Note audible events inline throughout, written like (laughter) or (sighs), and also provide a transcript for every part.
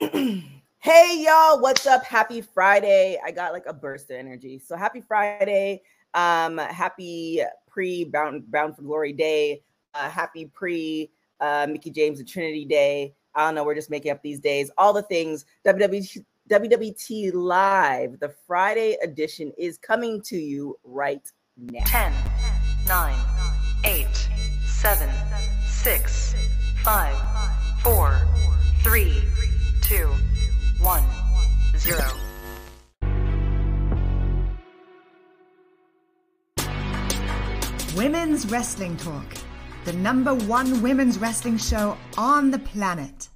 hey y'all, what's up? Happy Friday. I got like a burst of energy. So happy Friday. Um, happy pre Bound Bound for Glory Day. Uh, happy pre uh, Mickie James and Trinity Day. I don't know. We're just making up these days. All the things. WWE, WWT Live, the Friday edition is coming to you right now. 10, 9, 8, 7, 6, 5, 4, 3, 2, 1, 0. Women's Wrestling Talk, the number one women's wrestling show on the planet.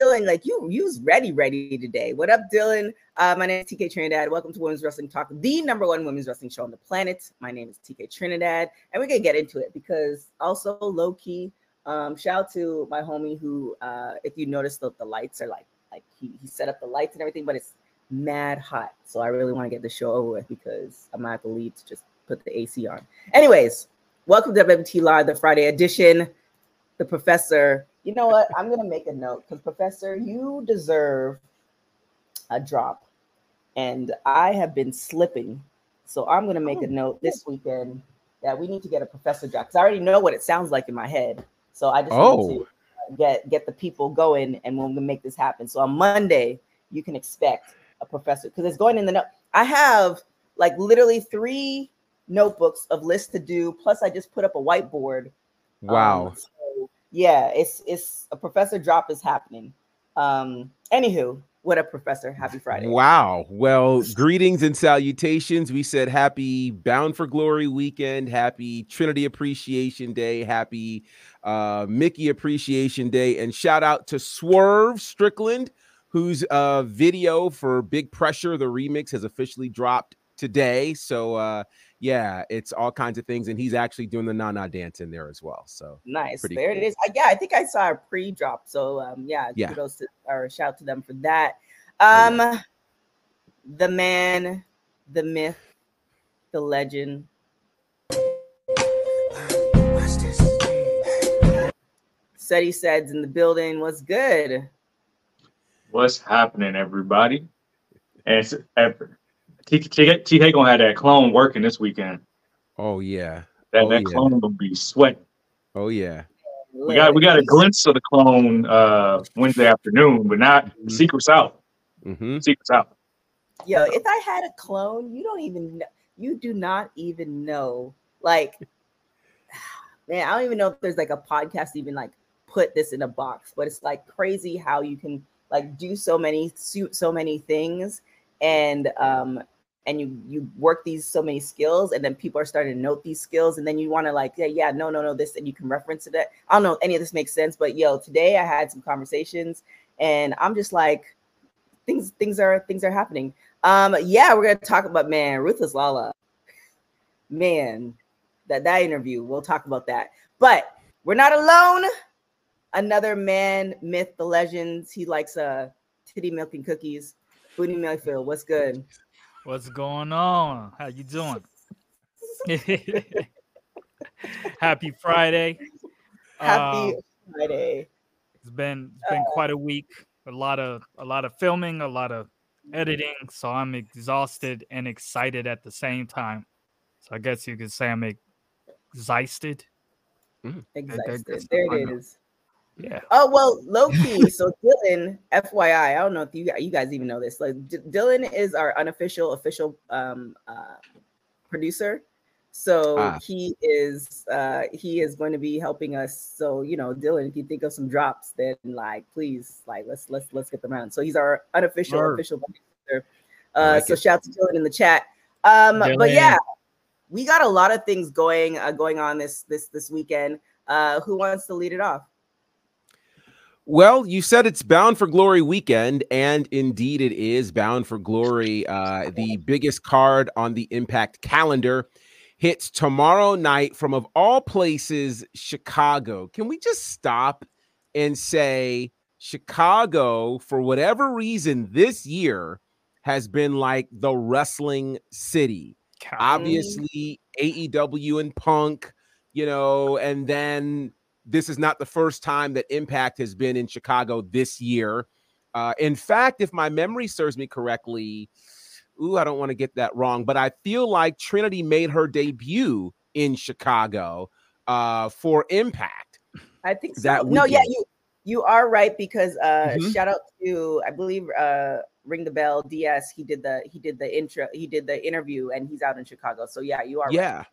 Dylan, like you, you was ready, ready today. What up, Dylan? Uh, my name is TK Trinidad. Welcome to Women's Wrestling Talk, the number one women's wrestling show on the planet. My name is TK Trinidad, and we're gonna get into it because also low key. Um, shout out to my homie who, uh, if you notice, the, the lights are like, like he, he set up the lights and everything, but it's mad hot. So I really want to get the show over with because I'm gonna have to leave to just put the AC on. Anyways, welcome to WWT Live, the Friday edition. The professor, you know what? I'm gonna make a note because Professor, you deserve a drop, and I have been slipping. So I'm gonna make a note this weekend that we need to get a professor drop because I already know what it sounds like in my head. So I just Oh. need to get get the people going, and we're gonna make this happen. So on Monday, you can expect a professor because it's going in the note. I have like literally three notebooks of lists to do. Plus, I just put up a whiteboard. Wow. Um, so, yeah, it's it's a professor drop is happening. Um, anywho, what up, professor? Happy Friday. Wow. Well, greetings and salutations. We said happy Bound for Glory weekend, happy Trinity Appreciation Day, happy uh, Mickie Appreciation Day, and shout out to Swerve Strickland, whose uh, video for Big Pressure, the remix, has officially dropped today. So, uh, yeah, it's all kinds of things, and he's actually doing the na-na dance in there as well. So, Nice. There cool. it is. Uh, yeah, I think I saw a pre-drop. So um, yeah, Yeah. kudos to or shout to them for that. Oh, Um the man, the myth, the legend. Said he said's in the building. What's good? What's happening, everybody? And it's, ever. TK, TK gonna have that clone working this weekend. oh yeah, That, Oh, that yeah. clone gonna be sweating. oh yeah. We got we got a glimpse of the clone uh Wednesday afternoon, but not Mhm. secrets out. hmm Secrets out. Yo, if I had a clone, you don't even know, you do not even know. Like, (sighs) man, I don't even know if there's like a podcast even like put this in a box, but it's like crazy how you can like do so many suit so many things and um and you you work these so many skills and then people are starting to note these skills and then you want to like yeah yeah no no no this and you can reference it i don't know if any of this makes sense but yo today i had some conversations and i'm just like things things are things are happening um, yeah, we're gonna talk about man, Ruthless Lala. Man, that that interview, we'll talk about that. But we're not alone. Another man, myth, the legends. He likes uh titty milk and cookies. Boonie Mayfield, what's good? What's going on? How you doing? (laughs) Happy Friday. Happy Um, Friday. it's been it's been quite a week. A lot of a lot of filming, a lot of editing. So I'm exhausted and excited at the same time. So I guess you could say I'm excited. Excited. that's- There I it know. is. Yeah. Oh well, low key. So Dylan, FYI, I don't know if you you guys even know this. Like D- Dylan is our unofficial official um uh producer. So Ah. he is uh he is going to be helping us. So you know, Dylan, if you think of some drops, then like please like let's let's let's get them out. So he's our unofficial Word. official producer. Uh like so it. shout out to Dylan in the chat. Um but yeah, we got a lot of things going uh, going on this this this weekend. Uh who wants to lead it off? Well, you said it's Bound for Glory weekend, and indeed it is Bound for Glory. Uh, the biggest card on the Impact calendar hits tomorrow night from, of all places, Chicago. Can we just stop and say Chicago, for whatever reason, this year has been like the wrestling city? obviously AEW and Punk, you know, and then this is not the first time that Impact has been in Chicago this year. Uh, in fact, if my memory serves me correctly, ooh, I don't want to get that wrong, but I feel like Trinity made her debut in Chicago uh, for Impact. I think so. That no, yeah, you you are right because uh Mhm. shout out to I believe uh Ring the Bell DS. He did the he did the intro, he did the interview and he's out in Chicago. So yeah, you are right.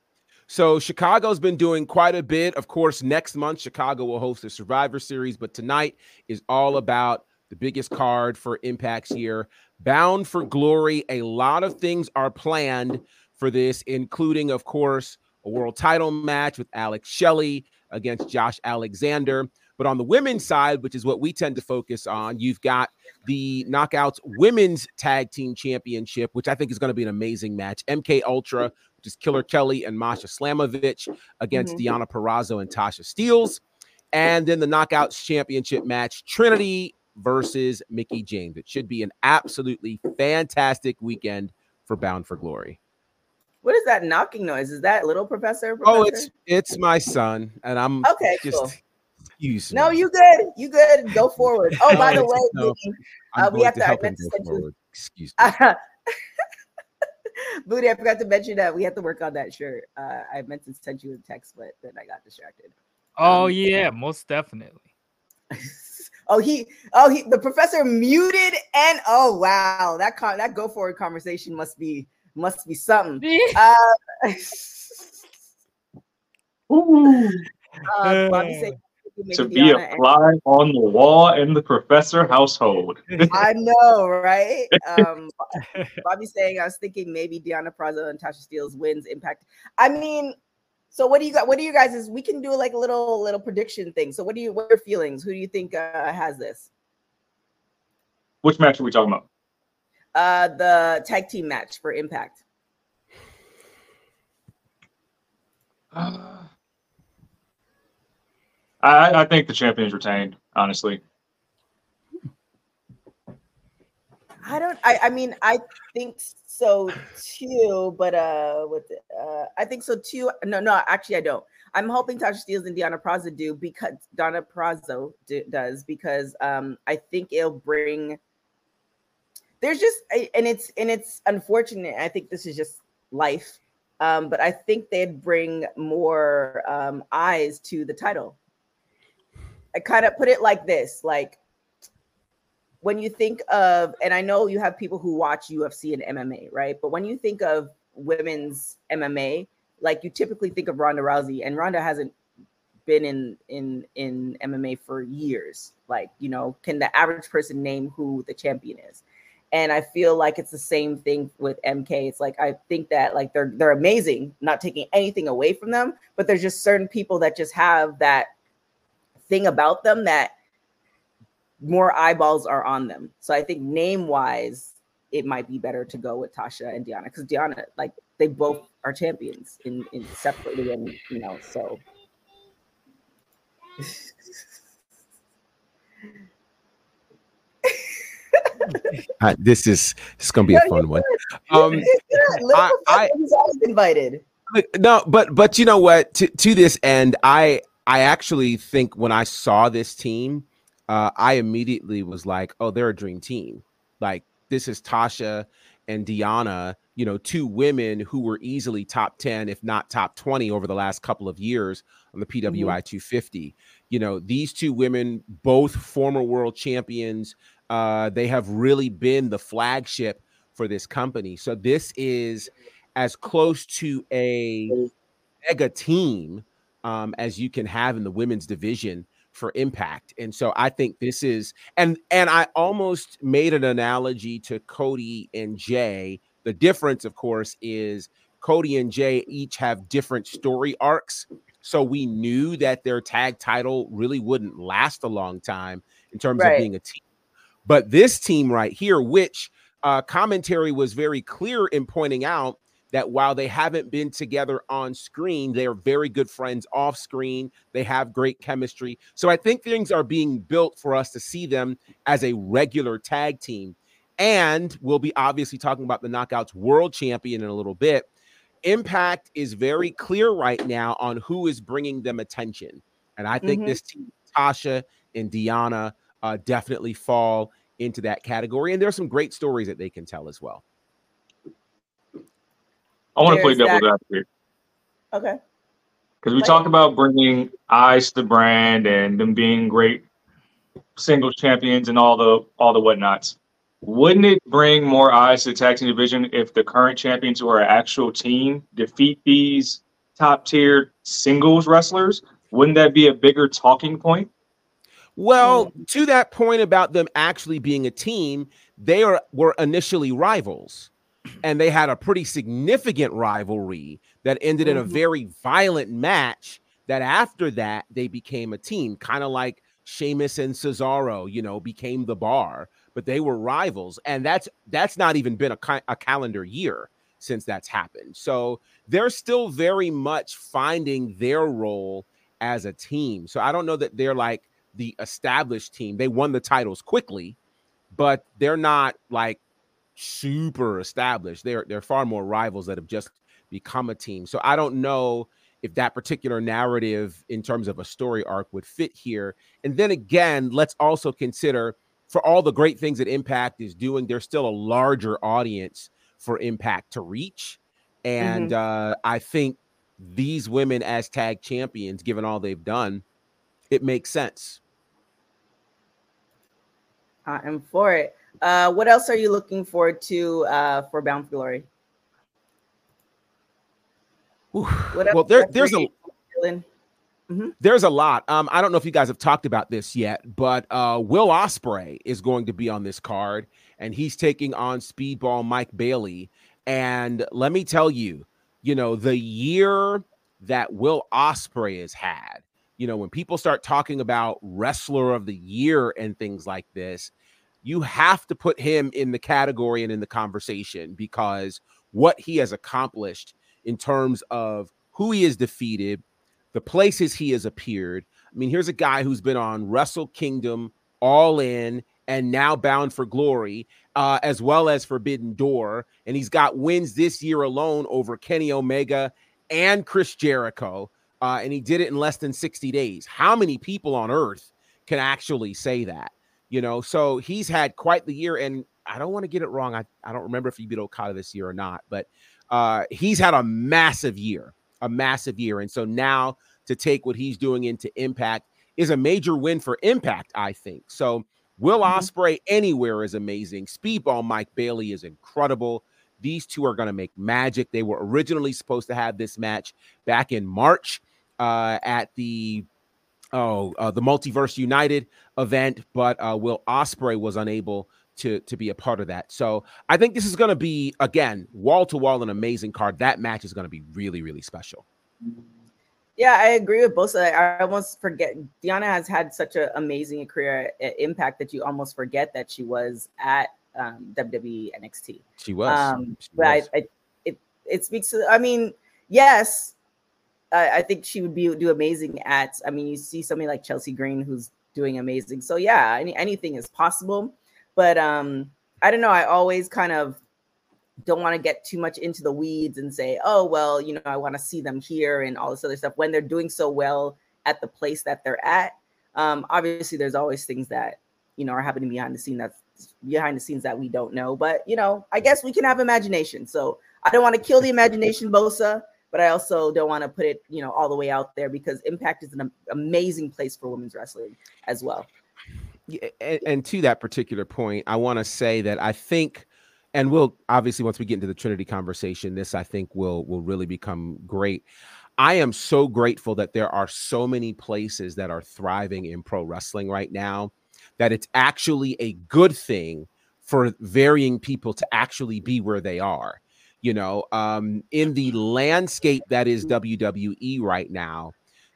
So Chicago's been doing quite a bit. Of course, next month Chicago will host the Survivor Series, but tonight is all about the biggest card for Impact's year. Bound for Glory. A lot of things are planned for this, including, of course, a world title match with Alex Shelley against Josh Alexander. But on the women's side, which is what we tend to focus on, you've got the Knockouts Women's Tag Team Championship, which I think is going to be an amazing match. MK Ultra, is Killer Kelly and Masha Slamovich against Mhm. Deonna Purrazzo and Tasha Steeles. And then the Knockouts Championship match, Trinity versus Mickie James. It should be an absolutely fantastic weekend for Bound for Glory. What is that knocking noise? Is that little professor? Oh, it's it's my son, and I'm Okay, just cool. excuse me. no, you good. You good. Go forward. (laughs) Oh, by the way, no. Uh, we have to to- help him go forward. Excuse (laughs) me. (laughs) Boonie, I forgot to mention that we have to work on that shirt. Uh, I meant to send you a text, but then I got distracted. Oh Um, yeah, most definitely. (laughs) oh, he, oh, he, the professor muted, and oh wow, that con- that go forward conversation must be must be something. (laughs) Uh, Ooh, uh, Bobby said, to be a Deonna and- fly on the wall in the professor household. (laughs) I know, right? Um, (laughs) Bobby saying I was thinking maybe Deonna Purrazzo and Tasha Steeles wins impact. I mean, so what do you got? What do you guys is we can do like a little little prediction thing. So what do you what are your feelings? Who do you think uh, has this? Which match are we talking about? Uh the tag team match for impact. Uh, I, I think the champion's retained, honestly. I don't I I mean I think so too, but uh with uh I think so too. No, no, actually I don't. I'm hoping Tasha Steeles and Deonna Purrazzo do because Deonna Purrazzo do, does because um I think it'll bring there's just and it's and it's unfortunate. I think this is just life. Um, but I think they'd bring more um eyes to the title. I kind of put it like this, like when you think of, and I know you have people who watch UFC and MMA, right? But when you think of women's MMA, like you typically think of Ronda Rousey, and Ronda hasn't been in in in MMA for years. Like, you know, can the average person name who the champion is? And I feel like it's the same thing with MK. It's like I think that like they're they're amazing, not taking anything away from them, but there's just certain people that just have that thing about them that more eyeballs are on them. So I think name wise, it might be better to go with Tasha and Deonna because Deonna, like they both are champions in, in separately, and you know, so (laughs) Uh, this is this is gonna be a fun one. (laughs) Um, I- I- always invited. no, but but you know what? To to this end, I I actually think when I saw this team, uh, I immediately was like, oh, they're a dream team. Like this is Tasha and Deonna, you know, two women who were easily top 10, if not top 20 over the last couple of years on the PWI 250. You know, these two women, both former world champions, uh, they have really been the flagship for this company. So this is as close to a mega team um, as you can have in the women's division for impact. And so i think this is and and i almost made an analogy to cody and jay. The difference of course is cody and jay each have different story arcs. So we knew that their tag title really wouldn't last a long time in terms Right. of being a team. But this team right here which uh, commentary was very clear in pointing out that while they haven't been together on screen, they are very good friends off screen. They have great chemistry. So I think things are being built for us to see them as a regular tag team. And we'll be obviously talking about the Knockouts World Champion in a little bit. Impact is very clear right now on who is bringing them attention. And I think Mhm. this team, Tasha and Deonna, uh, definitely fall into that category. And there are some great stories that they can tell as well. I want to play There's devil's that- advocate Okay. because we Play talk about bringing eyes to the brand and them being great singles champions and all the all the whatnots. Wouldn't it bring more eyes to the tag team division if the current champions who are an actual team defeat these top tier singles wrestlers? Wouldn't that be a bigger talking point? Well, hmm. to that point about them actually being a team, they are were initially rivals, and they had a pretty significant rivalry that ended in a Mhm. very violent match. That after that they became a team, kind of like Sheamus and Cesaro, you know, became the Bar, but they were rivals, and that's that's not even been a, a calendar year since that's happened. So they're still very much finding their role as a team. So I don't know that they're like the established team. They won the titles quickly, but they're not like super established. They're they're far more rivals that have just become a team. So I don't know if that particular narrative in terms of a story arc would fit here. And then again, let's also consider for all the great things that Impact is doing, there's still a larger audience for Impact to reach. And uh, I think these women as tag champions, given all they've done, it makes sense. I am for it. Uh, what else are you looking forward to uh, for Bound for Glory? Well, there, there's a feeling? there's a lot. Um, I don't know if you guys have talked about this yet, but uh, Will Ospreay is going to be on this card, and he's taking on Speedball Mike Bailey. And let me tell you, you know, the year that Will Ospreay has had, you know, when people start talking about wrestler of the year and things like this, you have to put him in the category and in the conversation because what he has accomplished in terms of who he has defeated, the places he has appeared. I mean, here's a guy who's been on Wrestle Kingdom, All In, and now Bound for Glory, uh, as well as Forbidden Door. And he's got wins this year alone over Kenny Omega and Chris Jericho. Uh, and he did it in less than 60 days. How many people on earth can actually say that? You know, so he's had quite the year. And I don't want to get it wrong. I, I don't remember if he beat Okada this year or not, but uh, he's had a massive year, a massive year. And so now to take what he's doing into Impact is a major win for Impact, I think. So Will Mhm. Ospreay anywhere is amazing. Speedball Mike Bailey is incredible. These two are going to make magic. They were originally supposed to have this match back in March uh, at the oh uh, the Multiverse United event, but uh, Will Ospreay was unable to to be a part of that. So I think this is going to be again wall to wall an amazing card. That match is going to be really really special. Yeah, I agree with both. I, I almost forget. Deonna has had such an amazing career Impact that you almost forget that she was at um, WWE NXT. She was. Um, She but I. I, it it speaks to. I mean, yes, I, I think she would be do amazing at. I mean, you see somebody like Chelsea Green who's doing amazing. So yeah, any, anything is possible. But um, I don't know. I always kind of don't want to get too much into the weeds and say, oh well, you know, I want to see them here and all this other stuff when they're doing so well at the place that they're at. Um, obviously, there's always things that you know are happening behind the scene that's behind the scenes that we don't know. But you know, I guess we can have imagination. So I don't want to kill the imagination, Bosa, but I also don't want to put it, you know, all the way out there because Impact is an amazing place for women's wrestling as well. And, and to that particular point, I want to say that I think, and we'll obviously once we get into the Trinity conversation, this I think will will really become great. I am so grateful that there are so many places that are thriving in pro wrestling right now that it's actually a good thing for varying people to actually be where they are. You know, um, in the landscape that is WWE right now,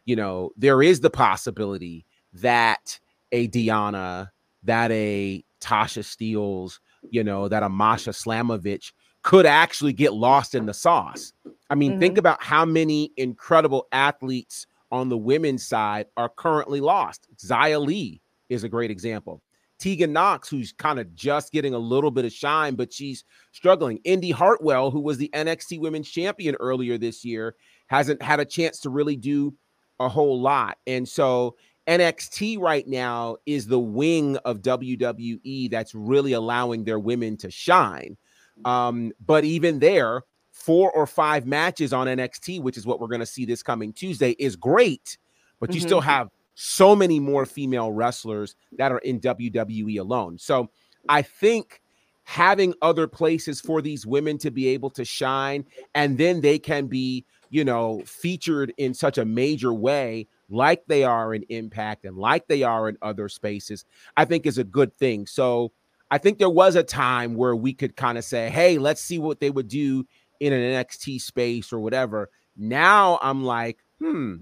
you know, there is the possibility that a Deonna, that a Tasha Steeles, you know, that a Masha Slamovich could actually get lost in the sauce. I mean, think about how many incredible athletes on the women's side are currently lost. Zia Lee is a great example. Tegan Knox, who's kind of just getting a little bit of shine, but she's struggling. Indi Hartwell, who was the NXT Women's Champion earlier this year, hasn't had a chance to really do a whole lot. And so NXT right now is the wing of WWE that's really allowing their women to shine. Um, but even there, four or five matches on NXT, which is what we're going to see this coming Tuesday, is great. But you mm-hmm. still have so many more female wrestlers that are in WWE alone. So I think having other places for these women to be able to shine and then they can be, you know, featured in such a major way like they are in Impact and like they are in other spaces, I think is a good thing. So I think there was a time where we could kind of say, hey, let's see what they would do in an NXT space or whatever. Now I'm like, hmm,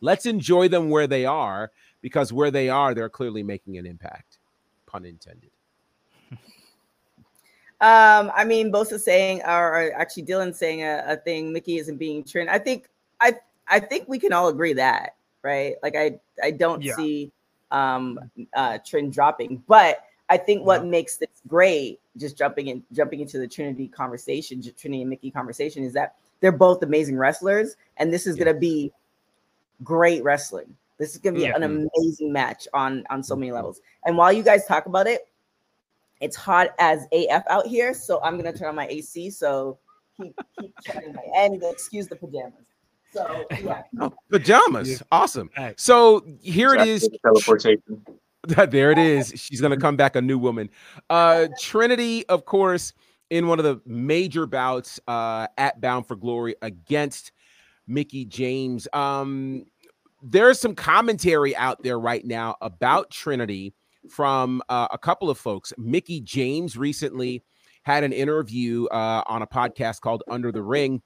let's enjoy them where they are because where they are, they're clearly making an impact. Pun intended. Um, I mean, both are saying, or actually Dylan saying a, a thing. Mickie isn't being trained. I think, I, I think we can all agree that, right? Like, I, I don't yeah. see um, uh, trend dropping, but I think what yeah. makes this great, just jumping in, jumping into the Trinity conversation, Trinity and Mickie conversation, is that they're both amazing wrestlers, and this is yeah. going to be great wrestling. This is going to be an amazing match on on so many mm-hmm. levels. And while you guys talk about it, it's hot as AF out here, so I'm gonna turn on my AC. So keep keep chatting and excuse the pajamas. So yeah, (laughs) oh, pajamas, awesome. So here it is. Teleportation. (laughs) there it is. She's gonna come back a new woman. Uh, Trinity, of course, in one of the major bouts uh, at Bound for Glory against Mickie James. Um, there's some commentary out there right now about Trinity from uh, a couple of folks. Mickie James recently had an interview uh, on a podcast called Under the Ring,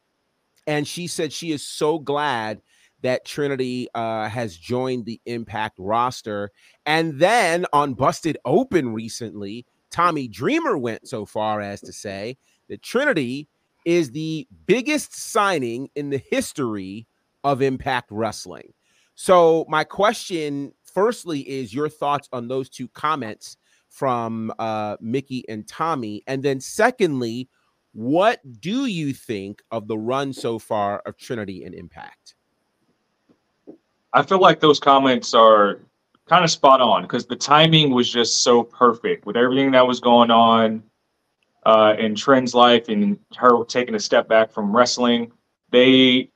and she said she is so glad that Trinity uh, has joined the Impact roster. And then on Busted Open recently, Tommy Dreamer went so far as to say that Trinity is the biggest signing in the history of Impact Wrestling. So, my question firstly is your thoughts on those two comments from uh, Mickie and Tommy. And then, secondly, what do you think of the run so far of Trinity and Impact? I feel like those comments are kind of spot on because the timing was just so perfect with everything that was going on uh, in Trent's life and her taking a step back from wrestling. They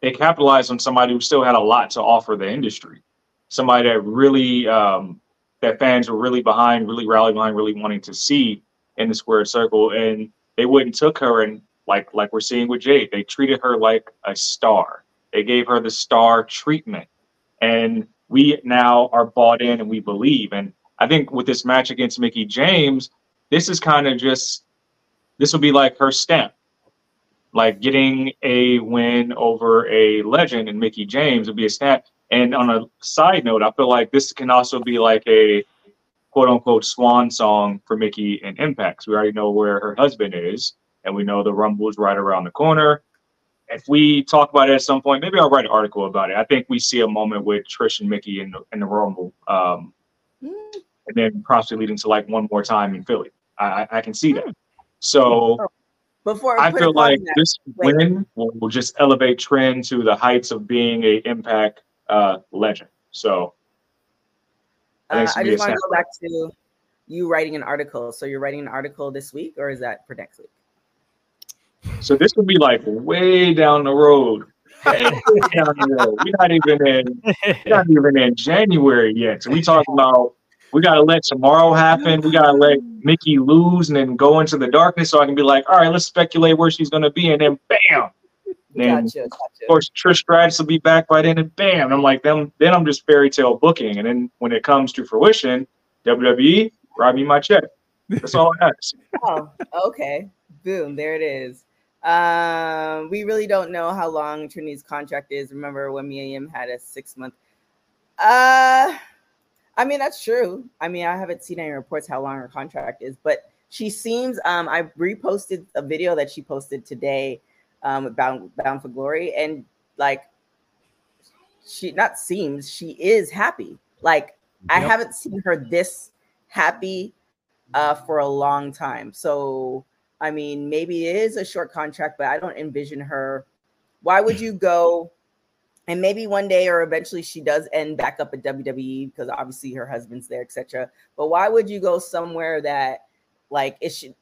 they capitalized on somebody who still had a lot to offer the industry somebody that really um, that fans were really behind, really rallied behind, really wanting to see in the square circle. And they wouldn't took her and like like we're seeing with Jade, they treated her like a star. They gave her the star treatment. And we now are bought in and we believe. And I think with this match against Mickie James, this is kind of just this will be like her stamp. Like getting a win over a legend and Mickie James would be a stamp. And on a side note, I feel like this can also be like a quote unquote swan song for Mickie and Impacts. We already know where her husband is, and we know the Rumble is right around the corner. If we talk about it at some point, maybe I'll write an article about it. I think we see a moment with Trish and Mickie in the, in the Rumble, um, mm. and then possibly leading to like one more time in Philly. I, I can see that. Hmm. So before I feel like this win will, will, just elevate Trent to the heights of being a Impact uh, legend. So I, uh, I just want to go back to you writing an article. So you're writing an article this week, or is that for next week? So this would be like way down the road. down the road. We're not even in we're not (laughs) even in January yet. So we talk about we gotta let tomorrow happen. We gotta let Mickie lose and then go into the darkness so I can be like, all right, let's speculate where she's gonna be, and then bam, then gotcha, gotcha. of course Trish Stratus will be back by then, and bam, I'm like them. Then I'm just fairy tale booking, and then when it comes to fruition, WWE write me my check. That's all I ask. (laughs) oh, okay. Boom, there it is. Um, we really don't know how long Trinity's contract is. Remember when Miriam had a six month? Uh, I mean that's true. I mean I haven't seen any reports how long her contract is, but she seems. Um, I reposted a video that she posted today um, Bound Bound for Glory, and like she not seems she is happy. Like yep. I haven't seen her this happy uh, for a long time. So I mean, maybe it is a short contract, but I don't envision her. Why would you go and maybe one day or eventually she does end back up at WWE because obviously her husband's there, etc. But why would you go somewhere that like it should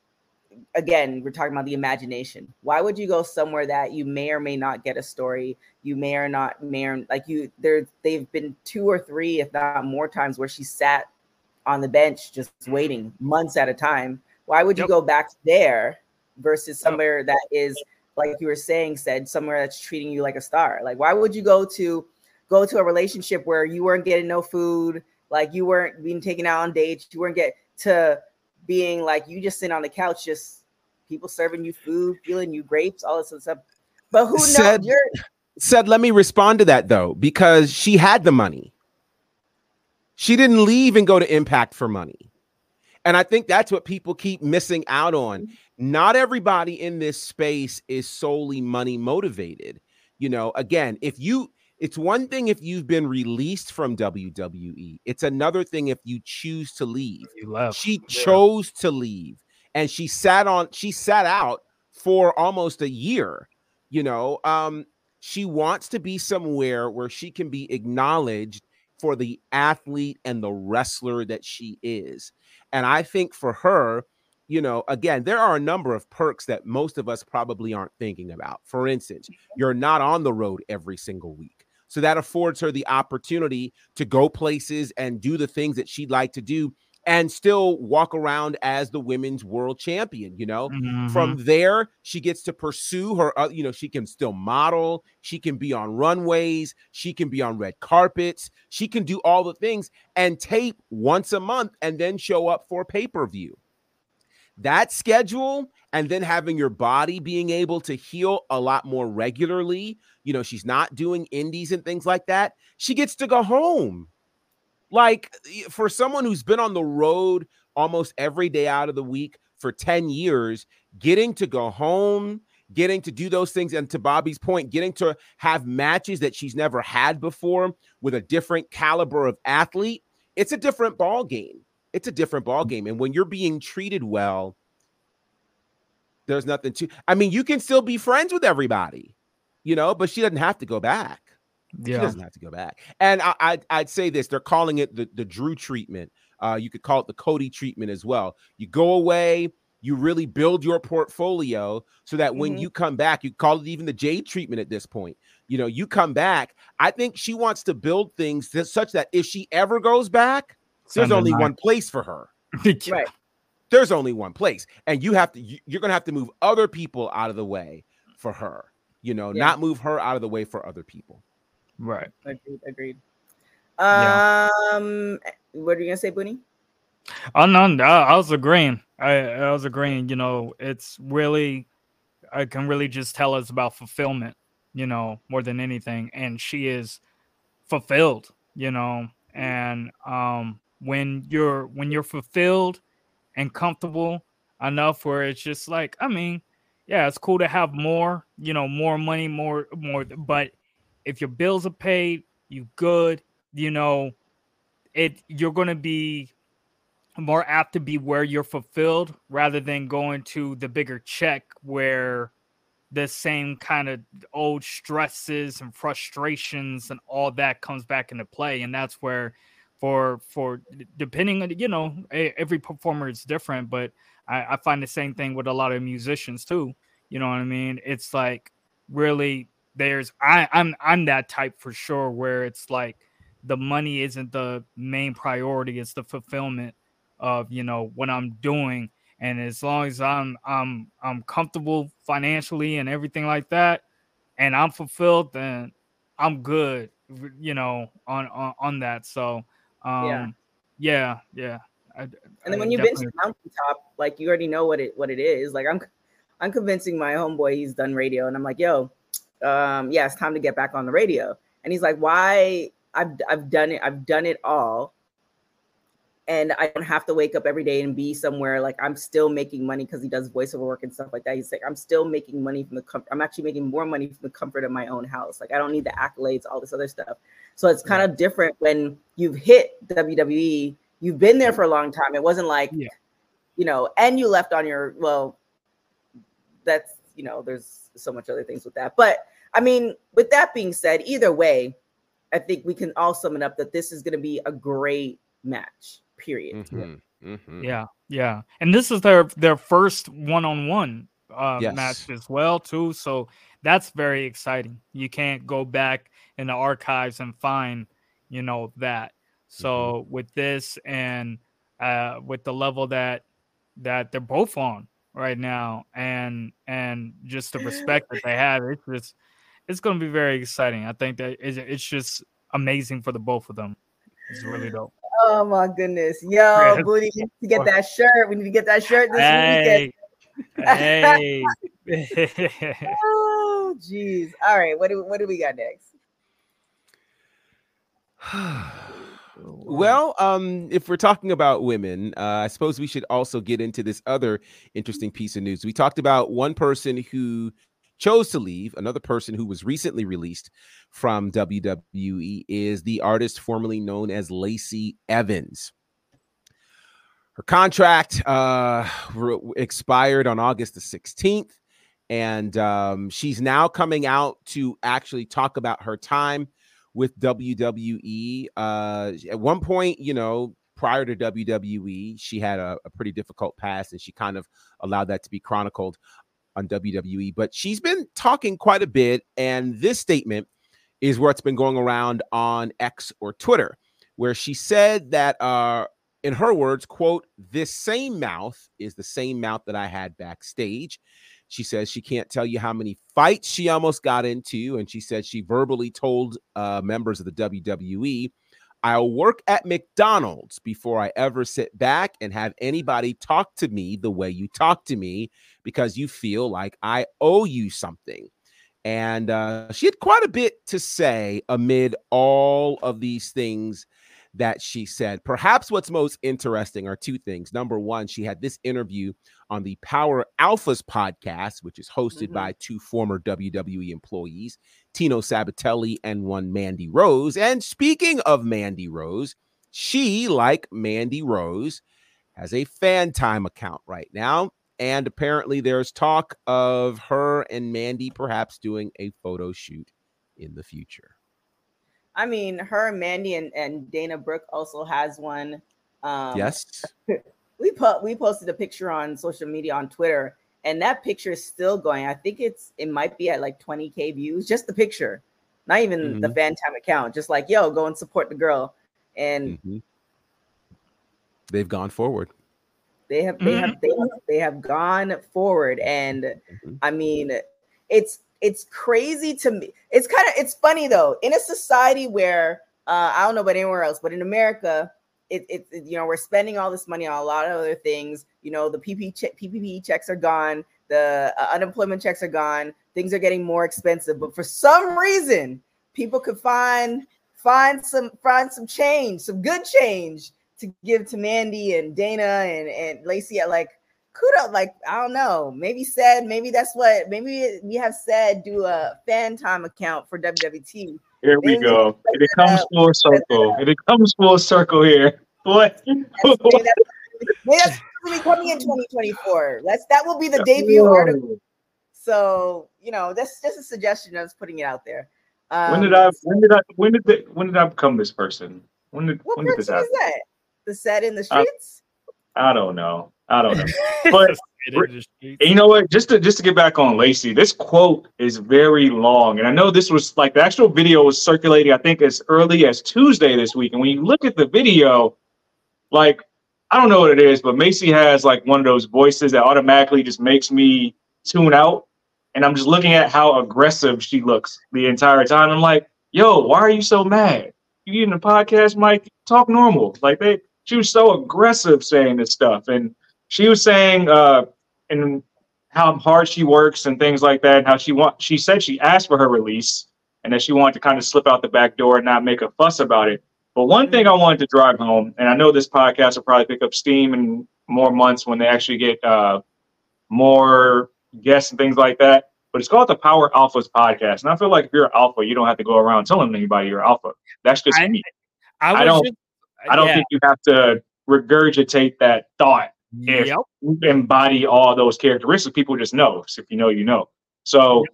again, we're talking about the imagination. Why would you go somewhere that you may or may not get a story? You may or not may or like you there they've been two or three, if not more times where she sat on the bench just mm. waiting months at a time. Why would you Yep. go back there versus somewhere that is like you were saying said somewhere that's treating you like a star? Like why would you go to go to a relationship where you weren't getting no food, like you weren't being taken out on dates, you weren't get to being like you just sitting on the couch, just people serving you food, feeling you grapes, all this stuff. But who knows? You're said let me respond to that though because she had the money she didn't leave and go to impact for money and i think that's what people keep missing out on. Not everybody in this space is solely money motivated. You know again if you it's one thing if you've been released from WWE it's another thing if you choose to leave. She Yeah. chose to leave and she sat on she sat out for almost a year you know? Um she wants to be somewhere where she can be acknowledged for the athlete and the wrestler that she is and i think for her you know again there are a number of perks that most of us probably aren't thinking about. For instance mm-hmm. you're not on the road every single week. So that affords her the opportunity to go places and do the things that she'd like to do and still walk around as the women's world champion, you know? Mhm. From there, she gets to pursue her, uh, you know, she can still model, she can be on runways, she can be on red carpets, she can do all the things and tape once a month and then show up for pay per view. That schedule and then having your body being able to heal a lot more regularly, you know, she's not doing indies and things like that. She gets to go home. Like for someone who's been on the road almost every day out of the week for 10 years, getting to go home, getting to do those things, and to Bobby's point, getting to have matches that she's never had before with a different caliber of athlete, it's a different ball game. It's a different ball game. And when you're being treated well, there's nothing to I mean, you can still be friends with everybody, you know, but she doesn't have to go back. She Yeah. doesn't have to go back. And I, I'd, I'd say this: they're calling it the the Drew treatment. Uh, you could call it the Cody treatment as well. You go away, you really build your portfolio so that when Mhm. you come back, you call it even the Jade treatment at this point. You know, you come back. I think she wants to build things that, such that if she ever goes back, there's only night. one place for her (laughs) Yeah. right. there's only one place and you have to you- you're going to have to move other people out of the way for her you know Yeah. not move her out of the way for other people Right. Agreed. Agreed. Yeah. Um, what are you gonna say, Boonie? Oh no, no, I was agreeing. I, I was agreeing. You know, it's really, I can really just tell us about fulfillment. You know, more than anything, and she is fulfilled. You know, and um, when you're when you're fulfilled and comfortable enough, where it's just like, I mean, yeah, it's cool to have more. You know, more money, more, more. But if your bills are paid, you good. You know, it you're gonna be more apt to be where you're fulfilled rather than going to the bigger check where the same kind of old stresses and frustrations and all that comes back into play and that's where for for depending on you know every performer is different but I, I find the same thing with a lot of musicians too you know what i mean it's like really there's i i'm i'm that type for sure where it's like the money isn't the main priority it's the fulfillment of you know what i'm doing and as long as i'm i'm i'm comfortable financially and everything like that and i'm fulfilled then i'm good you know on on, on that so um Yeah. yeah yeah I, And then I when you've been to the mountaintop, like you already know what it what it is. Like I'm I'm convincing my homeboy he's done radio, and I'm like, yo, um, yeah, it's time to get back on the radio. And he's like, why? I've I've done it. I've done it all. And I don't have to wake up every day and be somewhere. Like I'm still making money because he does voiceover work and stuff like that. He's like, I'm still making money from the comfort. I'm actually making more money from the comfort of my own house. Like I don't need the accolades, all this other stuff. So it's kind of different when you've hit WWE. You've been there for a long time. It wasn't like, Yeah. you know, and you left on your well. That's you know, there's so much other things with that, but I mean, with that being said, either way, I think we can all sum it up that this is going to be a great match. Period. Mhm, mhm. Yeah, yeah, and this is their their first one on one uh match as well too. So that's very exciting. You can't go back in the archives and find you know that. So with this and uh with the level that that they're both on right now and and just the (laughs) respect that they have, it's just it's going to be very exciting. I think that it's, it's just amazing for the both of them. It's really dope. Oh my goodness, yo, Boonie, to get that shirt. We need to get that shirt this weekend. Hey, hey. (laughs) Oh, jeez. All right, what do what do we got next? (sighs) (sighs) (sighs) Well, um, if we're talking about women, uh, I suppose we should also get into this other interesting piece of news. We talked about one person who chose to leave, another person who was recently released from WWE is the artist formerly known as Lacey Evans. Her contract uh, re- expired on August the 16th, and um, she's now coming out to actually talk about her time with WWE. Uh, at one point, you know, prior to WWE, she had a, a pretty difficult past, and she kind of allowed that to be chronicled on WWE. But she's been talking quite a bit, and this statement is what's been going around on X or Twitter, where she said that, uh, in her words, "quote This same mouth is the same mouth that I had backstage." She says she can't tell you how many fights she almost got into. And she said she verbally told uh, members of the WWE, I'll work at McDonald's before I ever sit back and have anybody talk to me the way you talk to me because you feel like I owe you something. And uh, she had quite a bit to say amid all of these things that she said. Perhaps what's most interesting are two things. Number one, she had this interview on the Power Alphas podcast, which is hosted Mhm. by two former WWE employees, Tino Sabbatelli and one Mandy Rose. And speaking of Mandy Rose, she, like Mandy Rose, has a FanTime account right now. And apparently, there's talk of her and Mandy perhaps doing a photo shoot in the future. I mean, her, Mandy, and, and Dana Brooke also has one. Um, yes. we put we posted a picture on social media on Twitter, and that picture is still going. I think it's it might be at like 20k views, just the picture, not even the FanTime account. Just like yo, go and support the girl, and Mhm. They've gone forward. they have they have they, have they have gone forward, and Mhm. I mean, it's it's crazy to me. It's kind of it's funny though in a society where uh, I don't know about anywhere else, but in America, it, it, you know we're spending all this money on a lot of other things. You know the PP che- PPP checks are gone, the uh, unemployment checks are gone. Things are getting more expensive, but for some reason, people could find find some find some change, some good change to give to Mandy and Dana and and Lacey at like kudos like i don't know maybe said maybe that's what maybe we have said do a FanTime account for wwt Here we Maybe go. we It comes full circle. It comes full circle here. (laughs) What? maybe that's, maybe that's supposed to be coming in 2024 that's that will be the debut article so you know that's just a suggestion i was putting it out there um, When did I? When did I? When did the, When did I become this person? When did? what When did this person is that the set in the Uh, streets I don't know. I don't know. (laughs) But It in the streets. And you know what? Just to just to get back on Lacey, this quote is very long, and I know this was like the actual video was circulating. I think as early as Tuesday this week. And when you look at the video, like I don't know what it is, but Lacey has like one of those voices that automatically just makes me tune out. And I'm just looking at how aggressive she looks the entire time. I'm like, yo, why are you so mad? You in the podcast, Mike? Talk normal. Like they, she was so aggressive saying this stuff, and she was saying, uh, and how hard she works and things like that. And how she want, she said she asked for her release, and that she wanted to kind of slip out the back door and not make a fuss about it. But one thing I wanted to drive home, and I know this podcast will probably pick up steam in more months when they actually get uh, more guests and things like that. But it's called the Power Alphas podcast, and I feel like if you're an alpha, you don't have to go around telling anybody you're alpha. That's just I- me. I, I don't- just- I don't yeah, think you have to regurgitate that thought if Yep. you embody all those characteristics. People just know. So if you know, you know. So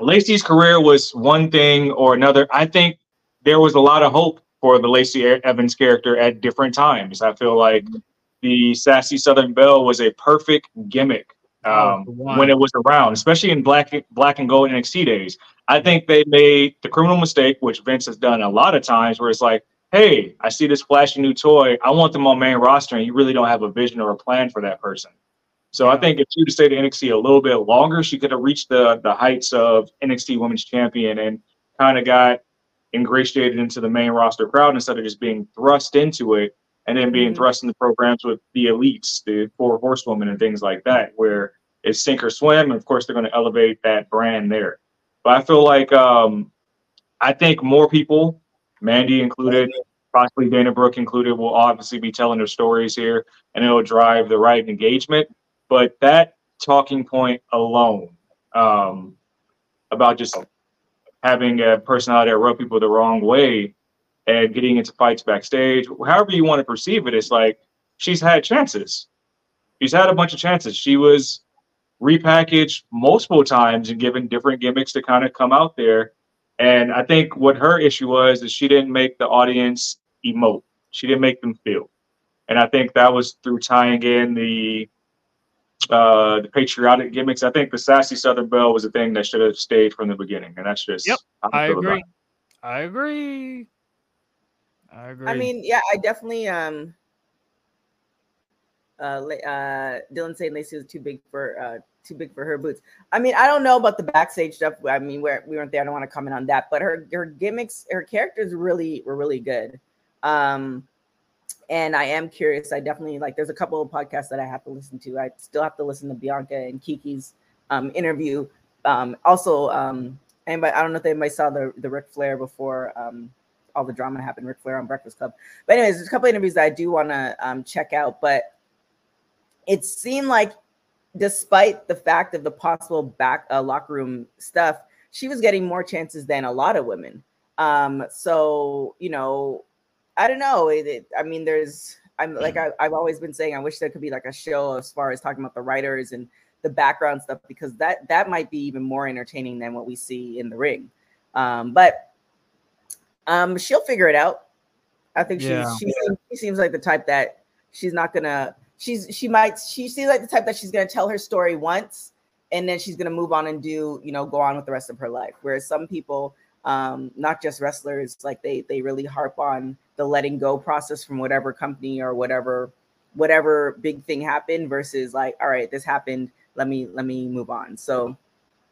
Lacey's career was one thing or another. I think there was a lot of hope for the Lacey Evans character at different times. I feel like the sassy Southern Belle was a perfect gimmick Oh, um, one. when it was around, especially in black black and gold NXT days. I think they made the criminal mistake, which Vince has done a lot of times, where it's like, "Hey, I see this flashy new toy. I want them on main roster," and you really don't have a vision or a plan for that person. So I think if she would have stayed at NXT a little bit longer, she could have reached the the heights of NXT Women's Champion and kind of got ingratiated into the main roster crowd instead of just being thrust into it and then being Mhm. thrust into programs with the elites, the four horsewomen and things like that, where it's sink or swim. And of course, they're going to elevate that brand there. But I feel like um, I think more people, Mandy included, possibly Dana Brooke included, will obviously be telling their stories here, and it'll drive the right engagement. But that talking point alone um, about just having a personality that rub people the wrong way and getting into fights backstage, however you want to perceive it, it's like she's had chances. She's had a bunch of chances. She was repackaged multiple times and given different gimmicks to kind of come out there. And I think what her issue was is she didn't make the audience emote. She didn't make them feel. And I think that was through tying in the uh the patriotic gimmicks. I think the sassy Southern Belle was a thing that should have stayed from the beginning. And that's just Yep, how I agree. I agree. I agree. I mean, yeah, I definitely um uh, La- uh Dylan saying Lacey was too big for uh too big for her boots. I mean, I don't know about the backstage stuff. I mean, where we weren't there. I don't want to comment on that. But her her gimmicks, her characters really were really good. Um and I am curious. I definitely like there's a couple of podcasts that I have to listen to. I still have to listen to Bianca and Kiki's um interview. Um also um anybody I don't know if anybody saw the the Ric Flair before um all the drama happened, Ric Flair on Breakfast Club. But anyways, there's a couple of interviews that I do want to um, check out. But it seemed like, despite the fact of the possible back uh, locker room stuff, she was getting more chances than a lot of women. Um, so you know, I don't know. It, it- I mean, there's. I'm like I, I've always been saying. I wish there could be like a show as far as talking about the writers and the background stuff because that that might be even more entertaining than what we see in the ring. Um, but um, she'll figure it out. I think Yeah. she, seems, she seems like the type that she's not gonna. She's she might she seems like the type that she's gonna tell her story once and then she's gonna move on and do you know go on with the rest of her life. Whereas some people, um, not just wrestlers, like they they really harp on the letting go process from whatever company or whatever whatever big thing happened versus like all right this happened let me let me move on so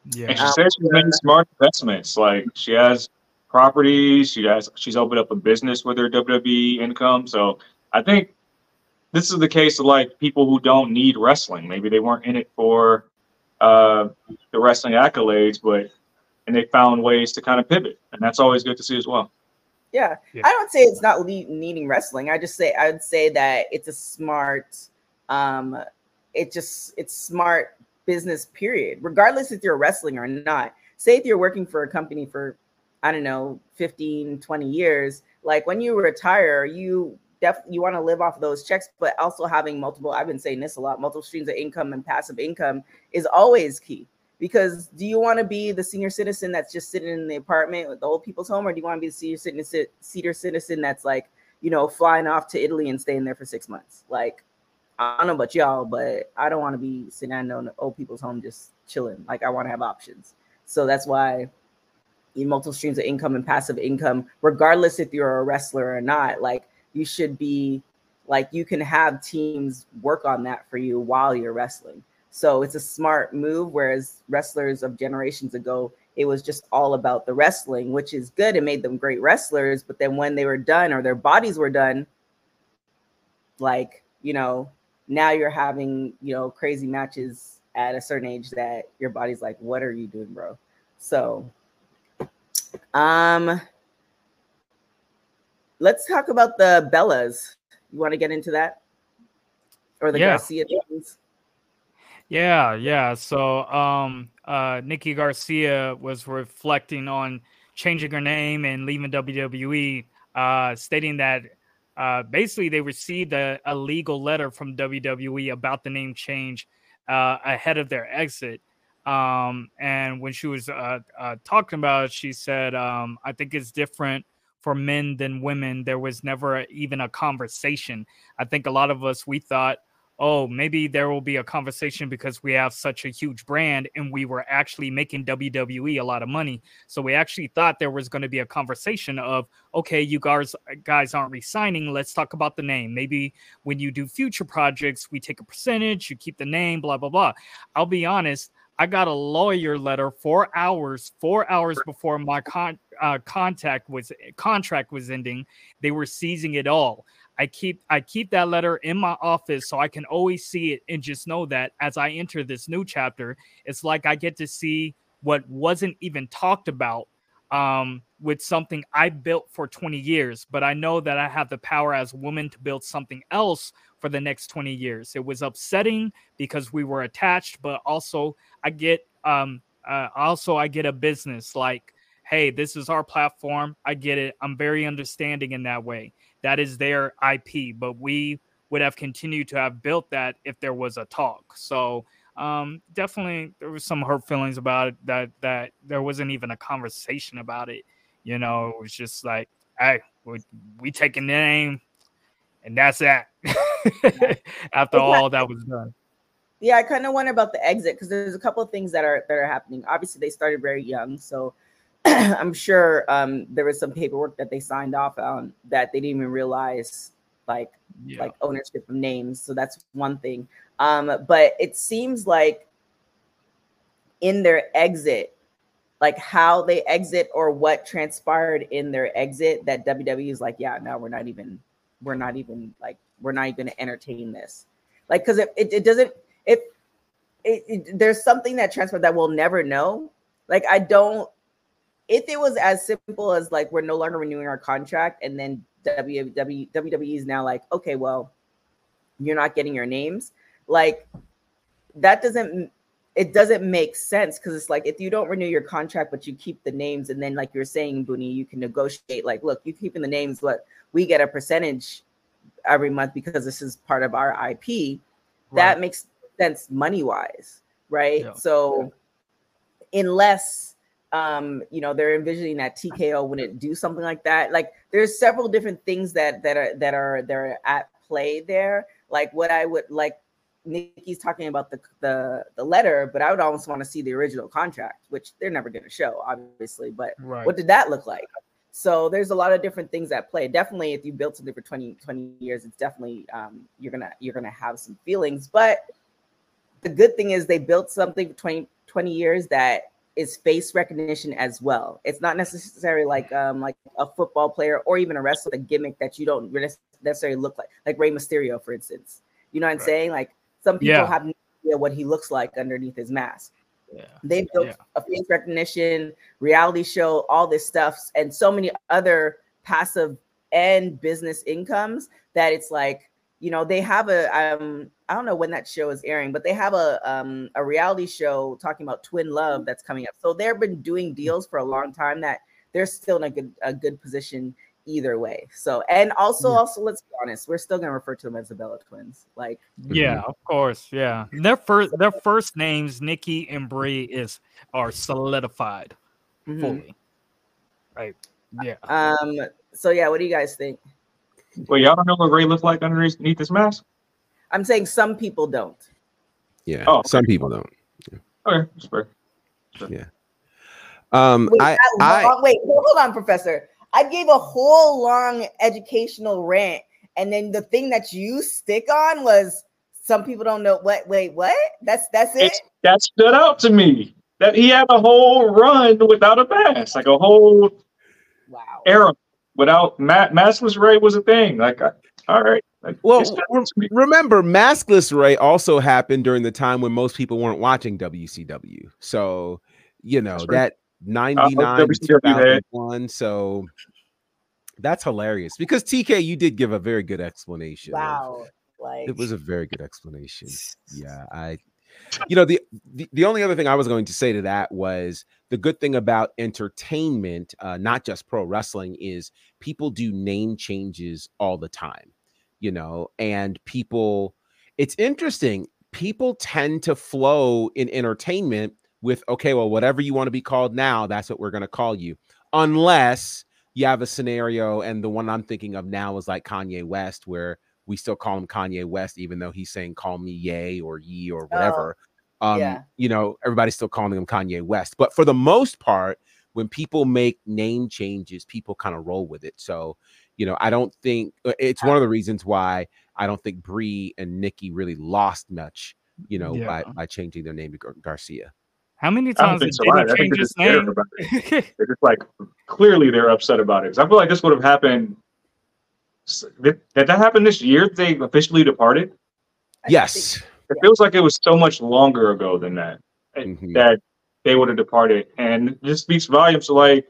And yeah. she says she's making smart investments. Like she has properties, she has she's opened up a business with her WWE income. So I think this is the case of like people who don't need wrestling. Maybe they weren't in it for uh, the wrestling accolades, but and they found ways to kind of pivot, and that's always good to see as well. Yeah. Yeah. I don't say it's not le- needing wrestling. I just say I would say that it's a smart, um, it just it's smart business. Period. Regardless if you're wrestling or not. Say if you're working for a company for, I don't know, 15, 20 years. Like when you retire, you def you want to live off those checks, but also having multiple. I've been saying this a lot. Multiple streams of income and passive income is always key because do you want to be the senior citizen that's just sitting in the apartment with the old people's home or do you want to be the senior citizen senior citizen that's like you know flying off to italy and staying there for six months like i don't know about y'all but i don't want to be sitting in an old people's home just chilling like i want to have options so that's why multiple streams of income and passive income regardless if you're a wrestler or not like you should be like you can have teams work on that for you while you're wrestling so it's a smart move. Whereas wrestlers of generations ago, it was just all about the wrestling, which is good. It made them great wrestlers. But then when they were done or their bodies were done, like, you know, now you're having, you know, crazy matches at a certain age that your body's like, what are you doing, bro? So, um, let's talk about the Bellas. You want to get into that? Or the Yeah. Garcia things? Yeah, yeah. So um uh Nikki Garcia was reflecting on changing her name and leaving WWE, uh stating that uh basically they received a, a legal letter from WWE about the name change uh ahead of their exit. Um, and when she was uh, uh, talking about it, she said, um, I think it's different for men than women. There was never a, even a conversation. I think a lot of us, we thought, oh, maybe there will be a conversation because we have such a huge brand and we were actually making WWE a lot of money. So we actually thought there was going to be a conversation of, okay, you guys guys aren't resigning. Let's talk about the name. Maybe when you do future projects, we take a percentage, you keep the name, blah blah blah. I'll be honest. I got a lawyer letter four hours, four hours before my con- uh, contact was contract was ending. They were seizing it all. I keep I keep that letter in my office so I can always see it and just know that as I enter this new chapter, it's like I get to see what wasn't even talked about um, with something I built for 20 years. But I know that I have the power as a woman to build something else for the next 20 years. It was upsetting because we were attached, but also I get um, uh, also I get a business like, hey, this is our platform. I get it. I'm very understanding in that way that is their IP, but we would have continued to have built that if there was a talk. So um, definitely there was some hurt feelings about it that that there wasn't even a conversation about it. You know, it was just like, hey, we, we taking the name, and that's that. (laughs) After all that was done. Yeah, I kind of wonder about the exit because there's a couple of things that are that are happening. Obviously, they started very young, so (clears throat) I'm sure um, there was some paperwork that they signed off on that they didn't even realize, like yeah. like ownership of names. So that's one thing. Um, but it seems like in their exit, like how they exit or what transpired in their exit, that WWE is like, yeah, no, we're not even, we're not even like, we're not even going to entertain this, like because it, it, it doesn't if it, it, there's something that transpired that we'll never know. Like I don't if it was as simple as like we're no longer renewing our contract and then WWE, WWE is now like, okay, well, you're not getting your names, like that doesn't it doesn't make sense because it's like if you don't renew your contract but you keep the names and then like you're saying Boonie, you can negotiate like look you keeping the names but we get a percentage every month because this is part of our ip right. that makes sense money wise right yeah. so unless um, you know, they're envisioning that TKO wouldn't do something like that. Like there's several different things that that are that are that are at play there. Like what I would like Nikki's talking about the the the letter, but I would almost want to see the original contract, which they're never going to show, obviously. But right. what did that look like? So there's a lot of different things at play. Definitely, if you built something for 20, 20 years, it's definitely um, you're gonna you're gonna have some feelings. But the good thing is they built something for 20, 20 years that is face recognition as well. It's not necessarily like um like a football player or even a wrestler, a gimmick that you don't necessarily look like, like Rey Mysterio, for instance. You know what I'm right. saying? Like some people yeah. have no idea what he looks like underneath his mask. Yeah. They built yeah. a face recognition, reality show, all this stuff, and so many other passive and business incomes that it's like you know they have a um I don't know when that show is airing, but they have a um a reality show talking about twin love that's coming up. So they've been doing deals for a long time that they're still in a good a good position either way. So and also yeah. also let's be honest, we're still gonna refer to them as the Bella twins. Like yeah, of course, yeah. Their first their first names, Nikki and Brie, is are solidified mm-hmm. fully. Right. Yeah. Um. So yeah, what do you guys think? Well, y'all don't know what Rey looked like underneath this mask. I'm saying some people don't. Yeah. Oh, okay. some people don't. Yeah. Okay, sure. Yeah. Um, wait, I, I, wait, hold on, Professor. I gave a whole long educational rant, and then the thing that you stick on was some people don't know what. Wait, what? That's that's it. It's, that stood out to me. That he had a whole run without a mask, like a whole wow era without ma- maskless Rey was a thing. Like, I, all right. Like, well, re- remember, maskless Rey also happened during the time when most people weren't watching WCW. So, you know, that's that uh, 99 2001. So that's hilarious because TK, you did give a very good explanation. Wow. Like it was a very good explanation. Yeah, I you know the, the, the only other thing i was going to say to that was the good thing about entertainment uh, not just pro wrestling is people do name changes all the time you know and people it's interesting people tend to flow in entertainment with okay, well, whatever you want to be called now, that's what we're going to call you, unless you have a scenario, and the one I'm thinking of now is like Kanye West, where we still call him Kanye West, even though he's saying call me Ye or Ye or whatever. um, yeah. you know, everybody's still calling him Kanye West. But for the most part, when people make name changes, people kind of roll with it. So, you know, I don't think uh, it's one of the reasons why I don't think Brie and Nikki really lost much, you know, Yeah. by by changing their name to Gar- Garcia. How many times think did so. Diddy I think change his name? about it. They're just like clearly they're upset about it. 'Cause I feel like this would have happened. S- Did, did that happen this year? They officially departed. Yes. It feels like it was so much longer ago than that uh, Mhm. that they would have departed, and this speaks volumes. to like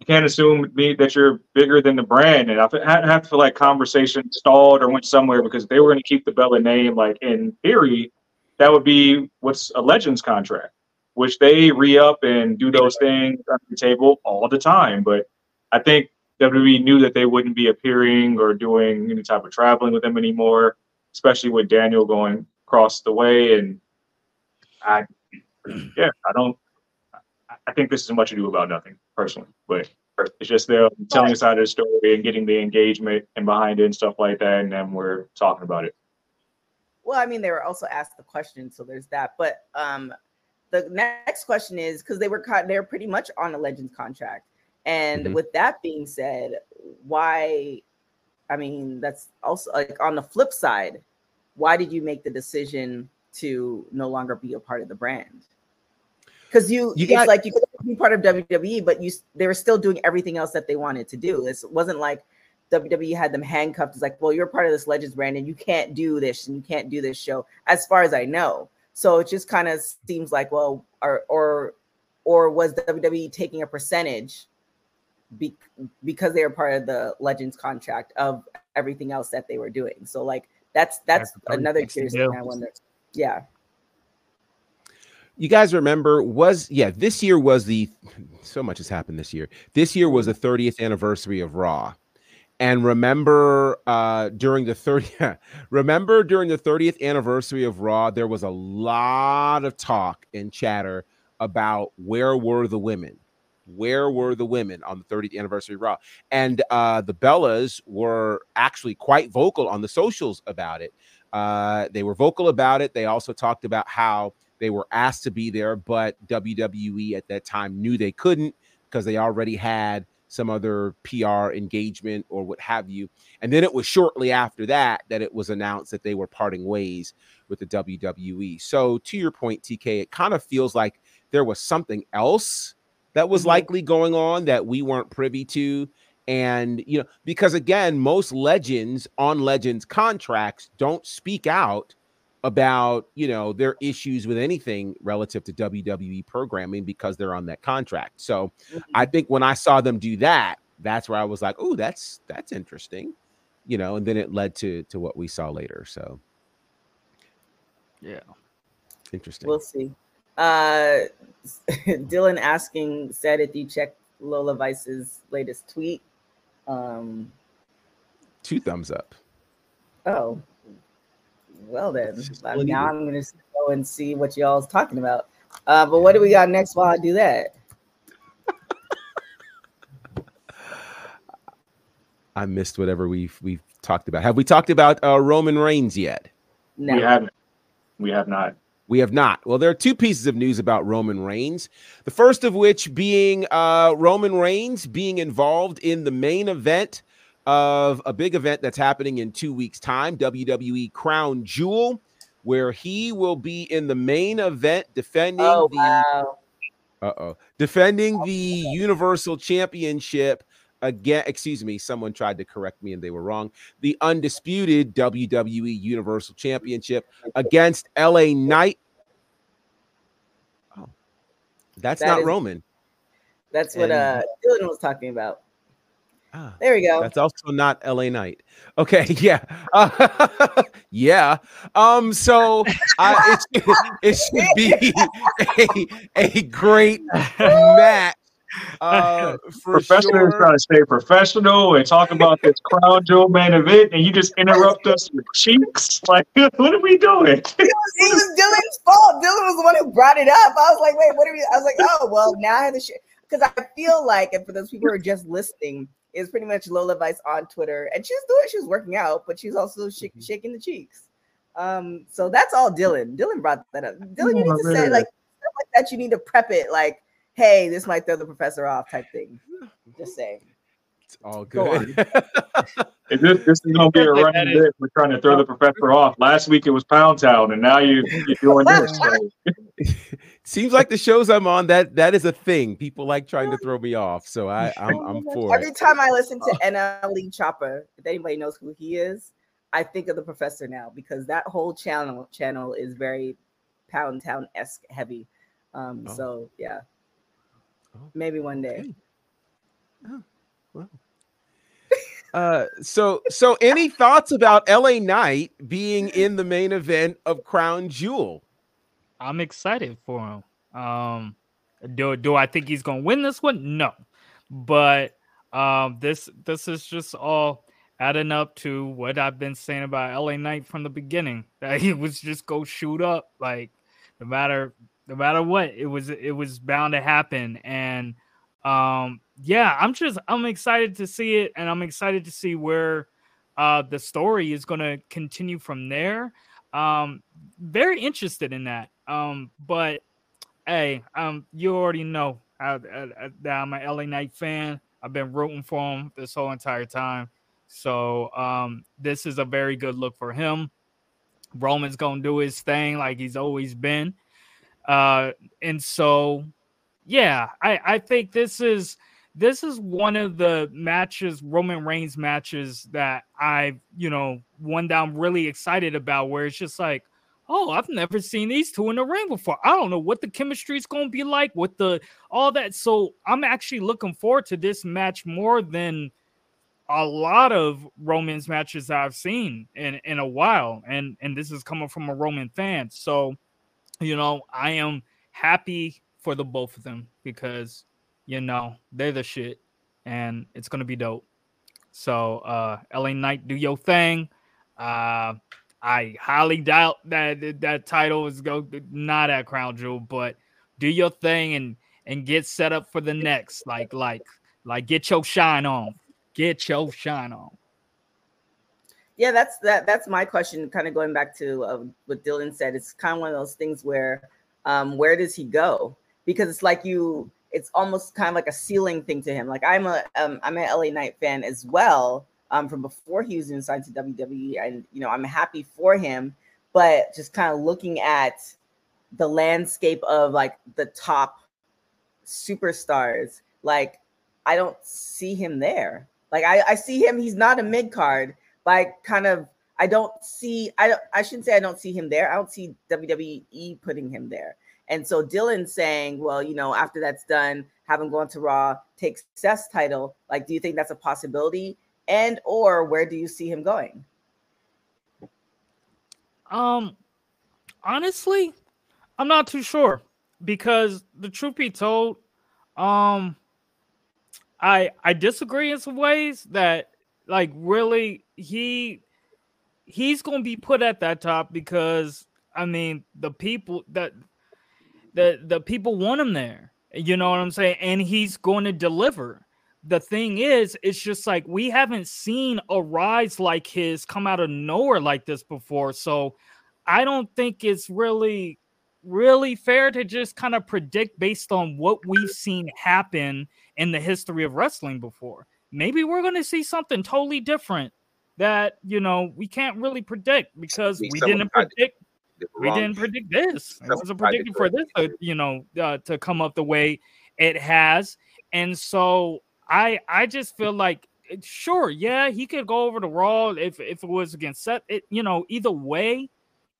you can't assume me that you're bigger than the brand, and I fe- I have to feel like conversation stalled or went somewhere because they were going to keep the Bella name. Like in theory, that would be what's a Legends contract, which they re up and do those things on the table all the time. But I think WWE knew that they wouldn't be appearing or doing any type of traveling with them anymore, especially with Daniel going across the way. And I, (clears throat) yeah, I don't. I- think this is much ado about nothing, personally. But it's just them telling a side of the story and getting the engagement and behind it and stuff like that, and then we're talking about it. Well, I mean, they were also asked the question, so there's that. But um, the next question is because they were caught, they're pretty much on a Legends contract. And Mhm. with that being said, why? I mean, that's also like on the flip side. Why did you make the decision to no longer be a part of the brand? Because you, You it's got- like you could be part of WWE, but you they were still doing everything else that they wanted to do. It wasn't like WWE had them handcuffed. It's like, well, you're part of this Legends brand and you can't do this and you can't do this show, as far as I know. So it just kind of seems like, well, or or or was WWE taking a percentage be, because they were part of the Legends contract of everything else that they were doing? So like that's that's That's another curious thing I wonder. Yeah. You guys remember was yeah, this year was the so much has happened this year. This year was the 30th anniversary of Raw. And remember uh during the 30 (laughs) remember during the 30th anniversary of Raw there was a lot of talk and chatter about where were the women? Where were the women on the 30th anniversary Raw? And uh the Bellas were actually quite vocal on the socials about it. Uh they were vocal about it. They also talked about how they were asked to be there, but WWE at that time knew they couldn't because they already had some other PR engagement or what have you. And then it was shortly after that that it was announced that they were parting ways with the WWE. So, to your point, TK, it kind of feels like there was something else that was Mhm. likely going on that we weren't privy to. And, you know, because again, most legends on legends contracts don't speak out about you know their issues with anything relative to WWE programming because they're on that contract. So I think when I saw them do that, that's where I was like, "Oh, that's that's interesting," you know. And then it led to to what we saw later. So Yeah. interesting. We'll see. Uh, (laughs) Dylan asking said if you check Lola Vice's latest tweet. Um, Two thumbs up. oh, well then. It's just what he now did. I'm gonna go and see what y'all's talking about. Uh, but what do we got next while I do that? (laughs) I missed whatever we've we've talked about. Have we talked about uh, Roman Reigns yet? No. We haven't. We have not. We have not. Well, there are two pieces of news about Roman Reigns. The first of which being uh, Roman Reigns being involved in the main event of a big event that's happening in two weeks' time, WWE Crown Jewel, where he will be in the main event defending Oh the wow. uh-oh. Defending the Universal Championship again. Excuse me, someone tried to correct me and they were wrong. The undisputed WWE Universal Championship against LA Knight. Oh. That's That not is- Roman. That's what And- uh Dylan was talking about. Ah, There we go. that's also not LA Knight. Okay, (laughs) yeah. Uh, (laughs) yeah. Um, so uh, it, should, it should be (laughs) a, a great match (laughs) Uh, for Professor is sure. trying to stay professional and talk about this (laughs) crown jewel main event, and you just interrupt us with cheeks. (laughs) Like, what are we doing? It was, it was Dylan's fault. Dylan was the one who brought it up. I was like, wait, what are we? I was like, oh, well, now I have to share. Because I feel like, and for those people who are just listening, it's pretty much Lola Vice on Twitter. And she's doing, she was working out, but she's also sh- Mm-hmm. shaking the cheeks. Um, so that's all Dylan. Dylan brought that up. Dylan, you need to say, like, like that, you need to prep it like, hey, this might throw the professor off type thing. (sighs) Just saying. It's all Go good. (laughs) Is this, this is going to be a That running is- bit. We're trying to throw the professor off. Last week it was Pound Town, and now you, you're doing this. So, (laughs) (laughs) Seems like the shows I'm on that that is a thing. People like trying to throw me off, so I I'm, I'm for Every it. time I listen to NL Lee Chopper, if anybody knows who he is, I think of the professor now because that whole channel channel is very Pound Town esque heavy. Um, Oh. so yeah, Oh, maybe one day. okay. Oh, well. (laughs) Uh, so so any thoughts about LA Knight being in the main event of Crown Jewel? I'm excited for him. Um, do do I think he's gonna win this one? No, but um, this this is just all adding up to what I've been saying about LA Knight from the beginning. That he was just go shoot up, like no matter no matter what, it was it was bound to happen. And um, yeah, I'm just I'm excited to see it, and I'm excited to see where uh the story is gonna continue from there. Um, very interested in that. Um, but hey, um, you already know I- that I'm an LA Knight fan. I've been rooting for him this whole entire time. So um, this is a very good look for him. Roman's gonna do his thing like he's always been. Uh, and so yeah, I, I think this is this is one of the matches, Roman Reigns matches that I've, you know, one that I'm really excited about, where it's just like, oh, I've never seen these two in the ring before. I don't know what the chemistry is going to be like with the all that. So I'm actually looking forward to this match more than a lot of Roman's matches I've seen in in a while, and and this is coming from a Roman fan. So, you know, I am happy for the both of them because you know they're the shit, and it's gonna be dope. So, uh, LA Knight, do your thing. Uh, I highly doubt that that- title is go not at Crown Jewel, but do your thing and and get set up for the next. Like like like get your shine on. Get your shine on. Yeah, that's that. That's my question. Kind of going back to uh, what Dylan said. It's kind of one of those things where, um, where does he go? Because it's like you. It's almost kind of like a ceiling thing to him. Like I'm a um, I'm an LA Knight fan as well. Um, from before he was even signed to WWE, and you know I'm happy for him. But just kind of looking at the landscape of like the top superstars, like I don't see him there. Like I, I see him. He's not a mid card I kind of I don't see I don't I shouldn't say I don't see him there. I don't see WWE putting him there. And so Dylan saying, well, you know, after that's done, have him go on to Raw, take success title. Like, do you think that's a possibility? And or where do you see him going? Um, honestly, I'm not too sure because the truth be told, um, I I disagree in some ways that like really he he's gonna be put at that top because I mean the people that the the people want him there. You know what I'm saying? And he's going to deliver. The thing is, it's just like we haven't seen a rise like his come out of nowhere like this before. So I don't think it's really really fair to just kind of predict based on what we've seen happen in the history of wrestling before. Maybe we're going to see something totally different that, you know, we can't really predict because See, we didn't predict Did we didn't predict this. Someone was a tried to for this, uh, you know, uh, to come up the way it has, and so I I just feel like eh, sure, yeah, he could go over to Raw if if it was against Seth. It you know either way,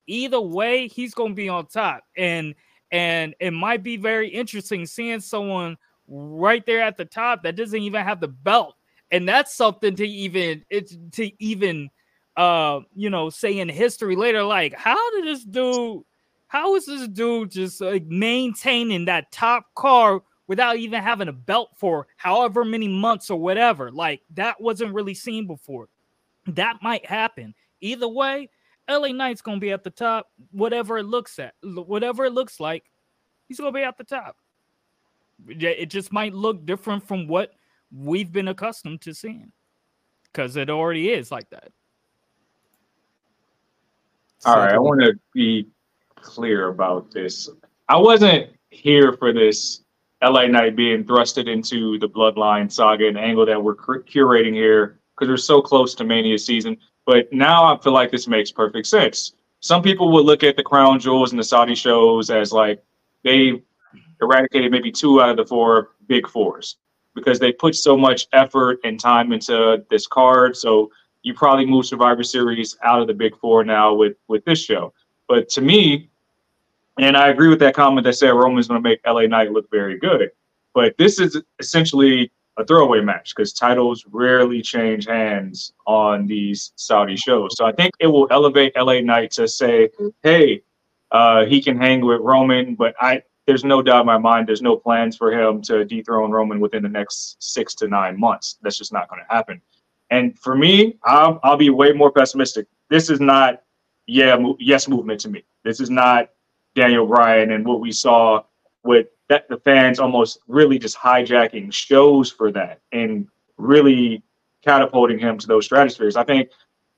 either way, he's gonna be on top, and and it might be very interesting seeing someone right there at the top that doesn't even have the belt, and that's something to even it's to even uh you know say in history later like how did this dude how is this dude just like maintaining that top car without even having a belt for however many months or whatever. Like that wasn't really seen before. That might happen. Either way, LA Knight's gonna be at the top, whatever it looks at, whatever it looks like, he's gonna be at the top. It just might look different from what we've been accustomed to seeing, because it already is like that. All right, I want to be clear about this. I wasn't here for this LA Knight being thrusted into the Bloodline saga and angle that we're curating here because we're so close to Mania season. But now I feel like this makes perfect sense. Some people would look at the crown jewels and the Saudi shows as like they eradicated maybe two out of the four big fours because they put so much effort and time into this card. So you probably move Survivor Series out of the big four now with with this show. But to me, and I agree with that comment that said Roman's going to make LA Knight look very good. But this is essentially a throwaway match because titles rarely change hands on these Saudi shows. So I think it will elevate LA Knight to say, hey, uh, he can hang with Roman, but I there's no doubt in my mind there's no plans for him to dethrone Roman within the next six to nine months. That's just not going to happen. And for me, I'll, I'll be way more pessimistic. This is not yeah yes movement to me. This is not Daniel Bryan and what we saw with that the fans almost really just hijacking shows for that and really catapulting him to those stratospheres. I think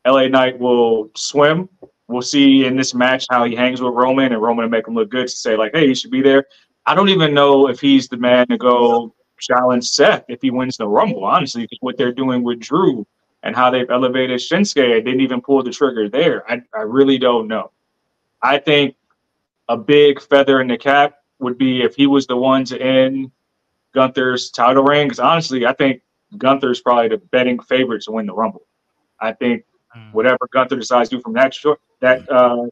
LA Knight will swim. We'll see in this match how he hangs with Roman and Roman will make him look good to say like, hey, he should be there. I don't even know if he's the man to go challenge Seth if he wins the Rumble. Honestly, what they're doing with Drew and how they've elevated Shinsuke, I didn't even pull the trigger there. I, I really don't know. I think a big feather in the cap would be if he was the one to end Gunther's title reign. Because honestly, I think Gunther's probably the betting favorite to win the Rumble. I think. Whatever Gunther decides to do from that short, that uh,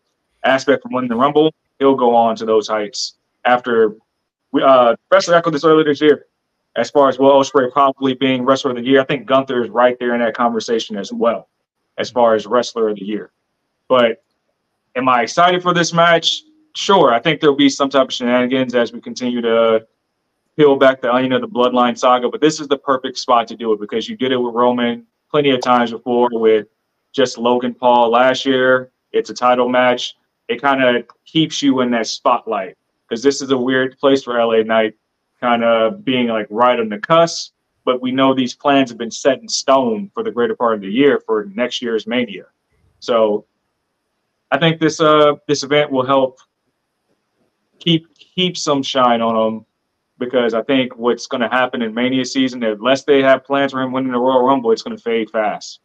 aspect from winning the Rumble, he'll go on to those heights. After we, uh, Wrestler echoed this earlier this year, as far as Will Ospreay probably being Wrestler of the Year, I think Gunther is right there in that conversation as well, as far as Wrestler of the Year. But am I excited for this match? Sure. I think there'll be some type of shenanigans as we continue to peel back the onion of the Bloodline saga. But this is the perfect spot to do it because you did it with Roman plenty of times before with just Logan Paul last year. It's a title match. It kind of keeps you in that spotlight because this is a weird place for LA Knight kind of being like right on the cusp. But we know these plans have been set in stone for the greater part of the year for next year's Mania. So I think this uh this event will help keep keep some shine on them because I think what's going to happen in Mania season, unless they have plans for him winning the Royal Rumble, it's going to fade fast.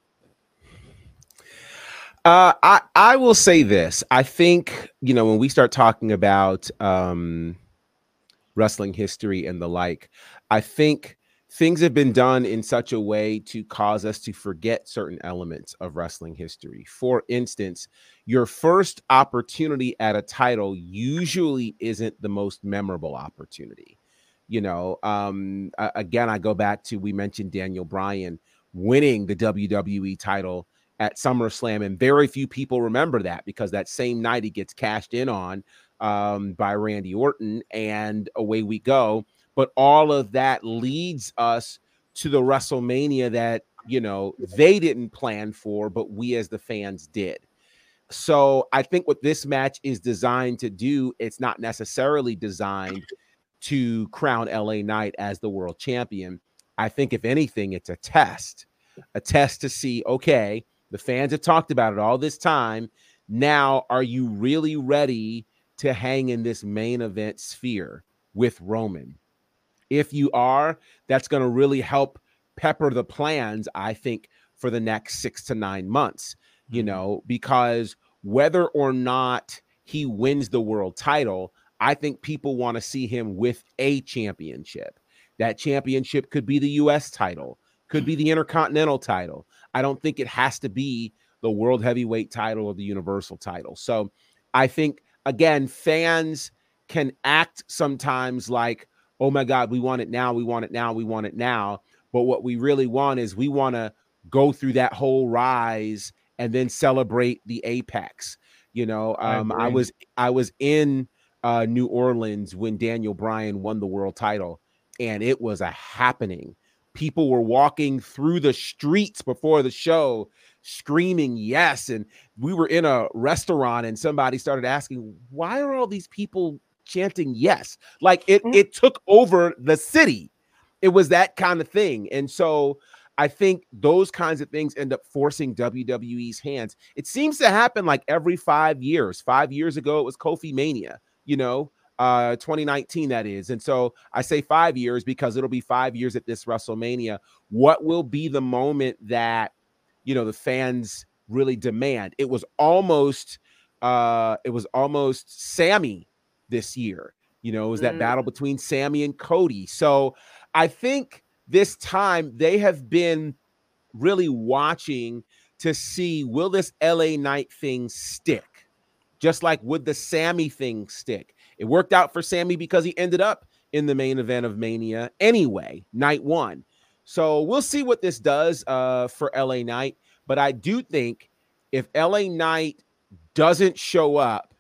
Uh, I I will say this. I think you know when we start talking about um, wrestling history and the like. I think things have been done in such a way to cause us to forget certain elements of wrestling history. For instance, your first opportunity at a title usually isn't the most memorable opportunity. You know, um, again, I go back to we mentioned Daniel Bryan winning the WWE title at SummerSlam, and very few people remember that because that same night he gets cashed in on um, by Randy Orton, and away we go. But all of that leads us to the WrestleMania that you know they didn't plan for, but we as the fans did. So I think what this match is designed to do, it's not necessarily designed to crown LA Knight as the world champion. I think if anything, it's a test, a test to see, okay, the fans have talked about it all this time. Now, are you really ready to hang in this main event sphere with Roman. If you are, that's going to really help pepper the plans, I think, for the next six to nine months, you mm-hmm. know, because whether or not he wins the world title, I think people want to see him with a championship. That championship could be the US title, could be the Intercontinental title. I don't think it has to be the World Heavyweight title or the Universal title. So I think again, fans can act sometimes like, oh my God, we want it now, we want it now, we want it now. But what we really want is we want to go through that whole rise and then celebrate the apex. You know, um, I, I was I was in uh, New Orleans when Daniel Bryan won the world title, and it was a happening. People were walking through the streets before the show screaming yes. And we were in a restaurant and somebody started asking, why are all these people chanting yes? Like it, Mm. it took over the city. It was that kind of thing. And so I think those kinds of things end up forcing WWE's hands. It seems to happen like every five years. Five years ago, it was Kofi Mania, you know, uh 2019 that is. And so i say five years because it'll be five years at this wrestlemania. What will be the moment that you know the fans really demand? It was almost uh it was almost sammy this year. You know it was that Mm. battle between sammy and cody. So i think this time they have been really watching to see will this LA Knight thing stick? Just like would the sammy thing stick it worked out for Sammy because he ended up in the main event of Mania anyway, night one. So we'll see what this does uh, for LA Knight. But I do think if LA Knight doesn't show up,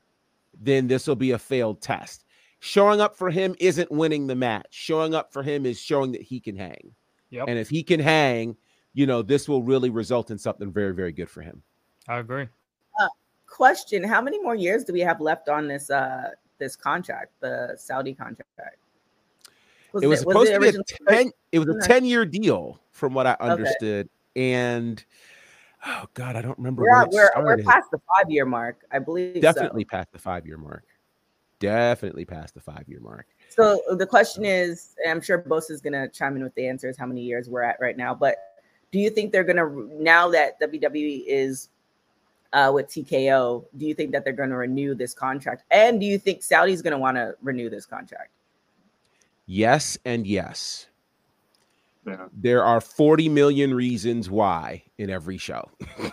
then this will be a failed test. Showing up for him isn't winning the match. Showing up for him is showing that he can hang. Yep, And if he can hang, you know, this will really result in something very, very good for him. I agree. Question: How many more years do we have left on this uh this contract, the Saudi contract? it was supposed to be a ten. It was a ten-year deal from what i understood and oh god i don't remember We're, when at- it we're, started. we're past the five year mark, I believe. definitely past the five year mark definitely past the five year mark So. so the question is, and I'm sure Bose is gonna chime in with the answers. How many years we're at right now? But do you think they're gonna now that WWE is uh, with TKO? Do you think that they're gonna renew this contract? And do you think Saudi's gonna want to renew this contract? yes and yes Yeah. there are 40 million reasons why in every show (laughs)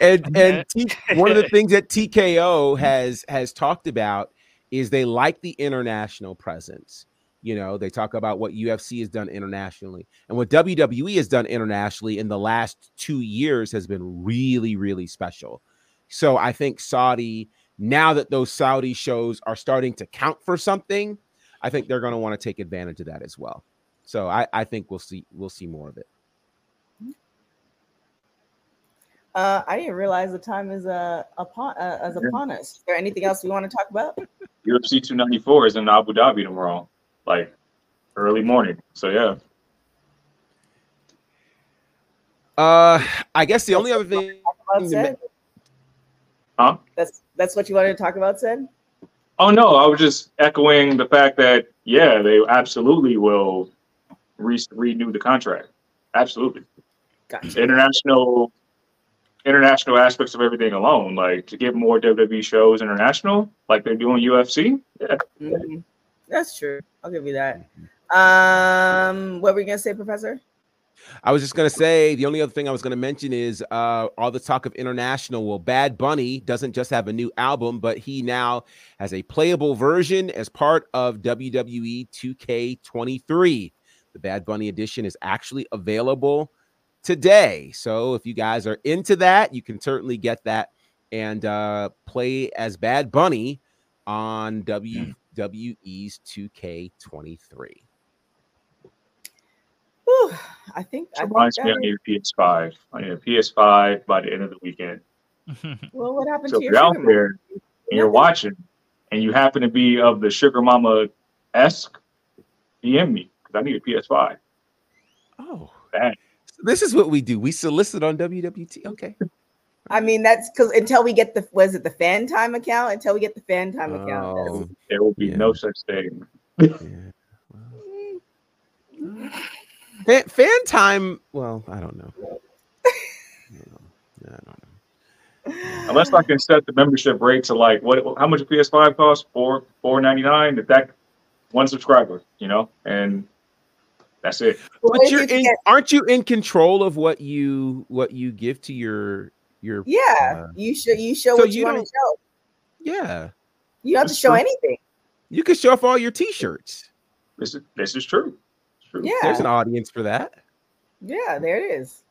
and (laughs) and T- one of the (laughs) things that TKO has has talked about is they like the international presence you know they talk about what UFC has done internationally and what WWE has done internationally in the last 2 years has been really really special so I think Saudi now that those Saudi shows are starting to count for something I think they're going to want to take advantage of that as well. So I, I think we'll see we'll see more of it. Uh, I didn't realize the time is uh, upon uh, is Yeah. upon us. Is there anything else we want to talk about? (laughs) UFC 294 is in Abu Dhabi tomorrow, like early morning. So yeah, Uh, I guess the only other thing, About huh? That's that's what you wanted to talk about, said. Oh no, I was just echoing the fact that yeah, they absolutely will re- renew the contract. Absolutely, Gotcha. international, international aspects of everything alone, like to get more WWE shows international, like they're doing UFC. Yeah, Mhm. That's true. I'll give you that. Um, what were you gonna say, Professor? I was just gonna say the only other thing I was gonna mention is uh all the talk of international. Well, Bad Bunny doesn't just have a new album, but he now has a playable version as part of WWE 2K23. The Bad Bunny edition is actually available today. So if you guys are into that, you can certainly get that and uh play as Bad Bunny on WWE's 2K23. Whew, I think. I think reminds me that I need a PS5. I need a PS5 by the end of the weekend. (laughs) well, what happened So to if your you're out sugar there and you're Nothing. watching, and you happen to be of the Sugar Mama esque, DM me because I need a PS5. Oh, Bang. this is what we do. We solicit on WWT. Okay. I mean, that's because until we get the was it the FanTime account? Until we get the FanTime account, Oh, that's- There will be Yeah. no such thing. yeah. (laughs) Fan, FanTime. Well, I don't know. I don't know. I don't know. Unless I can set the membership rate to like what? How much a PS5 costs? Four four ninety nine. If that one subscriber, you know, and that's it. But you're in, aren't you in control of what you what you give to your your yeah, uh, you show you show so what you, you want to show. yeah You don't have to That's show true. anything. you can show off all your t-shirts This is this is true. True. Yeah, there's an audience for that yeah, there it is.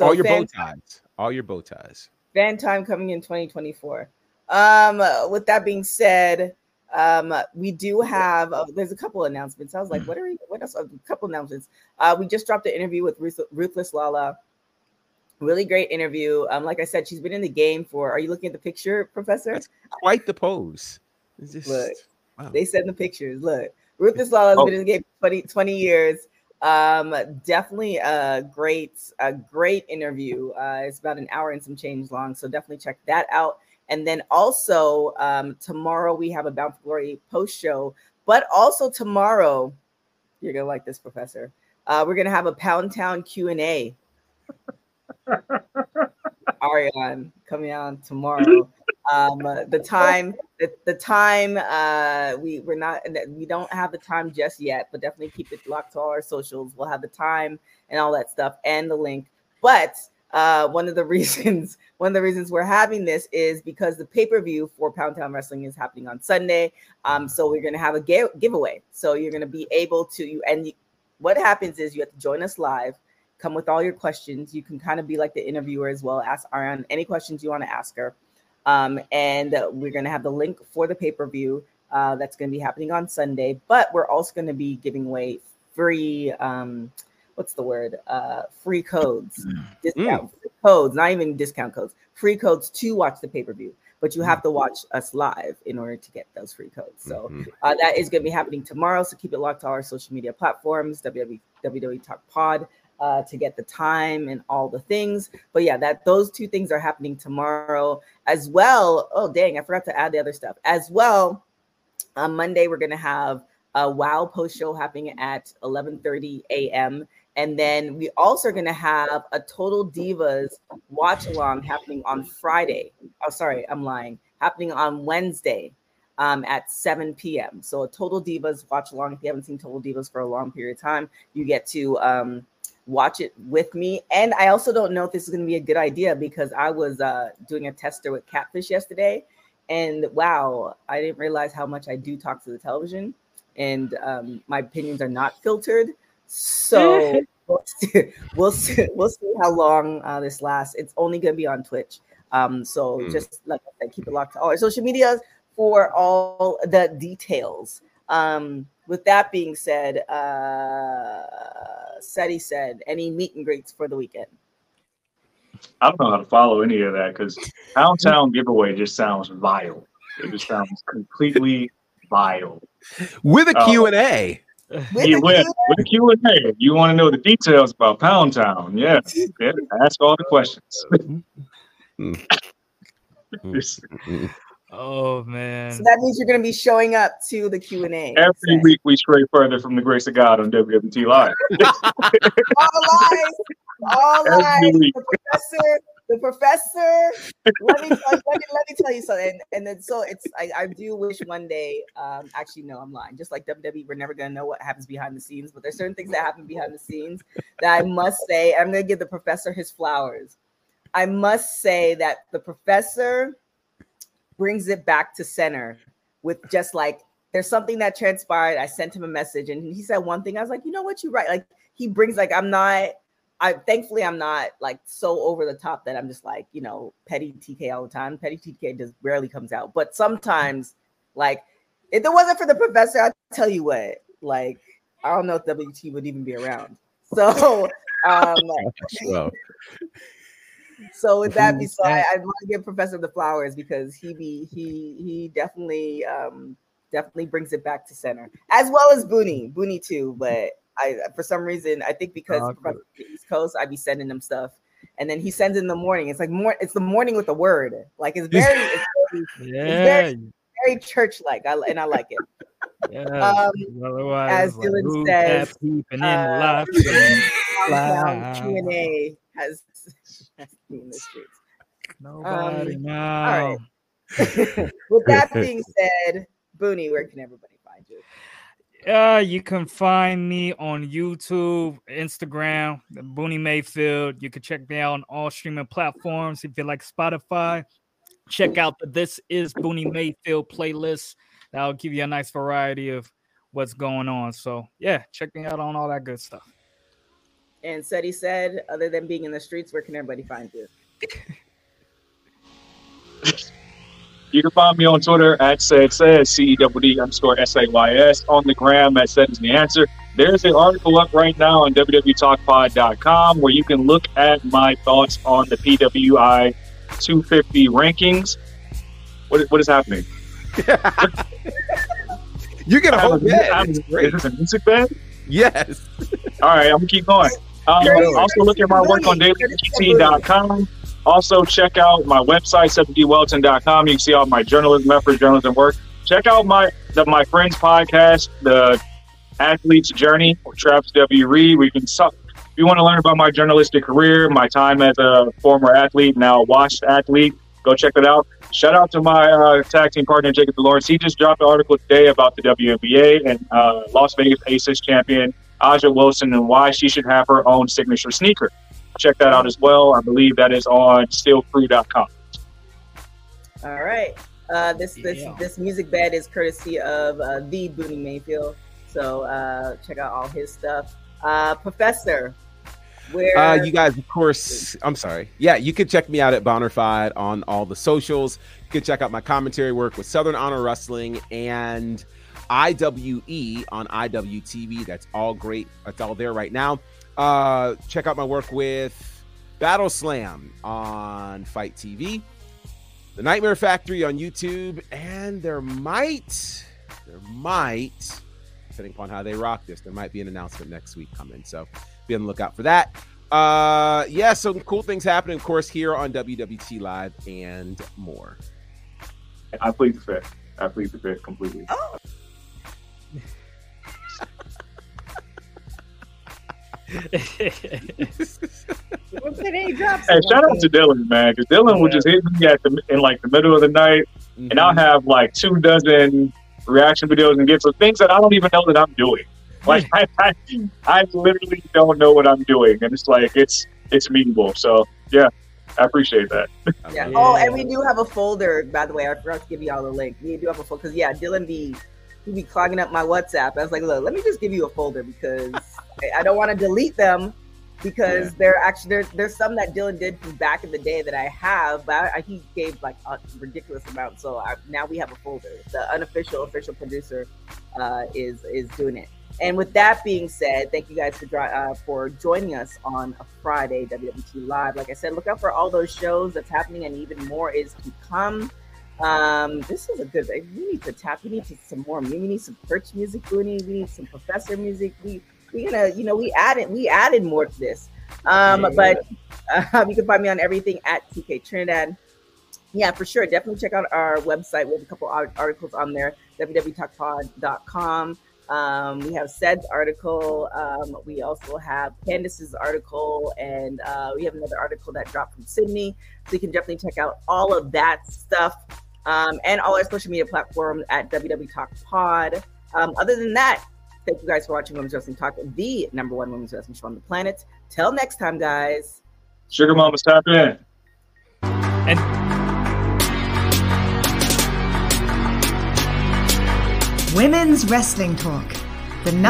all your bow fan, ties all your bow ties FanTime coming in 2024. Um, uh, with that being said, Um, we do have uh, there's a couple announcements. I was like, what are we, what else? A couple announcements. Uh, we just dropped an interview with Ruth, Ruthless Lala. Really great interview. Um, like I said, she's been in the game for. Are you looking at the picture, Professor? That's quite the pose. It's just, Look, wow. They in the pictures. Look, Ruthless Lala has Oh. been in the game for 20, 20 years. Um, definitely a great, a great interview. Uh, it's about an hour and some change long, so definitely check that out. And then also um, tomorrow we have a Bound for Glory post show, but also tomorrow you're gonna like this, Professor. Uh, we're gonna have a Pound Town Q and A. (laughs) Ariane coming on tomorrow. Um, the time, the, the time, uh, we we're not, we don't have the time just yet, but definitely keep it locked to all our socials. We'll have the time and all that stuff and the link. But uh, one of the (laughs) reasons, one of the reasons we're having this is because the pay per view for Pound Town Wrestling is happening on Sunday. Um, so we're gonna have a ga- giveaway. So you're gonna be able to you and what happens is you have to join us live come with all your questions. You can kind of be like the interviewer as well. Ask Ariane any questions you want to ask her. Um, and we're going to have the link for the pay per view uh, that's going to be happening on Sunday. But we're also going to be giving away free, um, what's the word? Uh, free codes, discount free codes, not even discount codes, free codes to watch the pay per view. But you have to watch us live in order to get those free codes. So Mhm. uh, that is going to be happening tomorrow. So keep it locked to our social media platforms, WWE, WWE Talk Pod, uh, to get the time and all the things. But yeah, that those two things are happening tomorrow as well. Oh dang, I forgot to add the other stuff as well. On Monday, we're gonna have a WoW post show happening at 11:30 a.m. And then we also are going to have a Total Divas watch along happening on Friday. Oh, sorry, I'm lying. Happening on Wednesday um, at 7 p.m. So a Total Divas watch along. If you haven't seen Total Divas for a long period of time, you get to um, watch it with me. And I also don't know if this is going to be a good idea because I was uh, doing a tester with Catfish yesterday, and wow, I didn't realize how much I do talk to the television, and um, my opinions are not filtered. So (laughs) we'll see, we'll see, we'll see how long uh, this lasts. It's only going to be on Twitch. Um, so Hmm. just like I said, keep it locked to all our social medias for all the details. Um, with that being said, uh, Seti said, any meet and greets for the weekend? I don't know how to follow any of that because Pound Town giveaway just sounds vile. It just sounds completely vile. with a Oh. Q and A. With Yeah, the with, Q- with the Q and A, you want to know the details about Pound Town? Yeah, yeah ask all the questions. (laughs) (laughs) (laughs) Just Oh man. so that means you're going to be showing up to the Q and A. Every week we stray further from the grace of God on WWT Live. (laughs) all lies, all Every lies. week. The professor, the professor. Let me, tell, let me let me tell you something. And then so it's I, I do wish one day. Um, actually, no, I'm lying. Just like WWE, we're never gonna know what happens behind the scenes. But there's certain things that happen behind the scenes that I must say. I'm gonna give the professor his flowers. I must say that the professor brings it back to center with just like there's something that transpired. I sent him a message and he said one thing. I was like, you know what, you're right. Like he brings like I'm not. I thankfully I'm not like so over the top that I'm just like you know petty TK all the time. Petty TK just rarely comes out, but sometimes like if it wasn't for the professor, I tell you what, like I don't know if WT would even be around. So (laughs) um Well, so with that be Who's so I, want to give Professor the flowers because he be he he definitely um definitely brings it back to center as well as Boonie Boonie too. But I for some reason I think because Oh, the East Coast I be sending him stuff and then he sends in the morning. It's like more it's the morning with the word like it's very it's very, Yeah. very- very church like I and I like it. yeah. Um, as like, Dylan says, got peeping in uh, (laughs) Q and A (laughs) has be in the streets. Nobody Um, now. right. (laughs) With that being (laughs) said, Boonie, where can everybody find you? Uh, you can find me on YouTube, Instagram, Boonie Mayfield. You can check me out on all streaming platforms. If you like Spotify, check out the This Is Boonie Mayfield playlist. That'll give you a nice variety of what's going on. So yeah, check me out on all that good stuff. And Cedd said, other than being in the streets, where can everybody find you? You can find me on Twitter at said says C E W D underscore S A Y S on the gram at said is the answer. There's an article up right now on www.talkpod.com where you can look at my thoughts on the PWI 250 rankings. What is, what is happening? (laughs) You get a I have whole a- bed. I have- Is this a music bed? Yes. All right, I'm gonna keep going. Um, also look at my work on dailypt.com. Also check out my website, 7dwelton.com. You can see all my journalism efforts, journalism work. Check out my the, my friend's podcast, The Athlete's Journey, Travis W. Reed. We can suck. If you want to learn about my journalistic career, my time as a former athlete, now washed athlete, go check it out. Shout out to my uh, tag team partner, Jacob Lawrence. He just dropped an article today about the WNBA and uh, Las Vegas Aces champion Aja Wilson and why she should have her own signature sneaker. Check that out as well. I believe that is on steelcrew.com. All right. Uh, this this Yeah. this music bed is courtesy of uh, the Boonie Mayfield. So uh, check out all his stuff. Uh, Professor, where Uh, you guys, of course, I'm sorry. Yeah, you can check me out at Bonnerfide on all the socials. You can check out my commentary work with Southern Honor Wrestling and IWE on IWTV. That's all great. That's all there right now. Uh, check out my work with Battle Slam on Fight TV, The Nightmare Factory on YouTube, and there might, there might, depending upon how they rock this, there might be an announcement next week coming. So be on the lookout for that. Uh, yeah, some cool things happening, of course, here on WWT Live and more. I plead the fifth. I plead the fifth completely. Oh. Hey, shout out to Dylan, man, because Dylan would just hit me at the in like the middle of the night, and I'll mm-hmm. have like two dozen reaction videos and gifts of things that I don't even know that I'm doing. Like (laughs) I, I, I literally don't know what I'm doing, and it's like it's it's meaningful. So yeah, I appreciate that. I Yeah. Oh, and we do have a folder, by the way. I forgot to give you all the link. We do have a folder because yeah, Dylan be he be clogging up my WhatsApp. I was like, look, let me just give you a folder because I- I don't want to delete them because they're actually there's there's some that Dylan did from back in the day that I have, but I, he gave like a ridiculous amount. So I, now we have a folder. The unofficial official producer uh, is is doing it. And with that being said, thank you guys for uh, for joining us on a Friday WWT Live. Like I said, look out for all those shows that's happening, and even more is to come. Um, this is a good. We need to tap. We need to, some more. We need some perch music. We need. We need some professor music. We we gonna. You know, we added. We added more to this. Um, Yeah. but uh, you can find me on everything at TK Trinidad. Yeah, for sure. Definitely check out our website. We have a couple art- articles on there. www.talkpod.com. Um, we have Cedd's article. Um, we also have Candace's article, and uh, we have another article that dropped from Sydney. So you can definitely check out all of that stuff um, and all our social media platforms at WW Talk Pod. Um, other than that, thank you guys for watching Women's Wrestling Talk, the number one women's wrestling show on the planet. Till next time, guys. Sugar Mama, tap in. and Women's Wrestling Talk. The number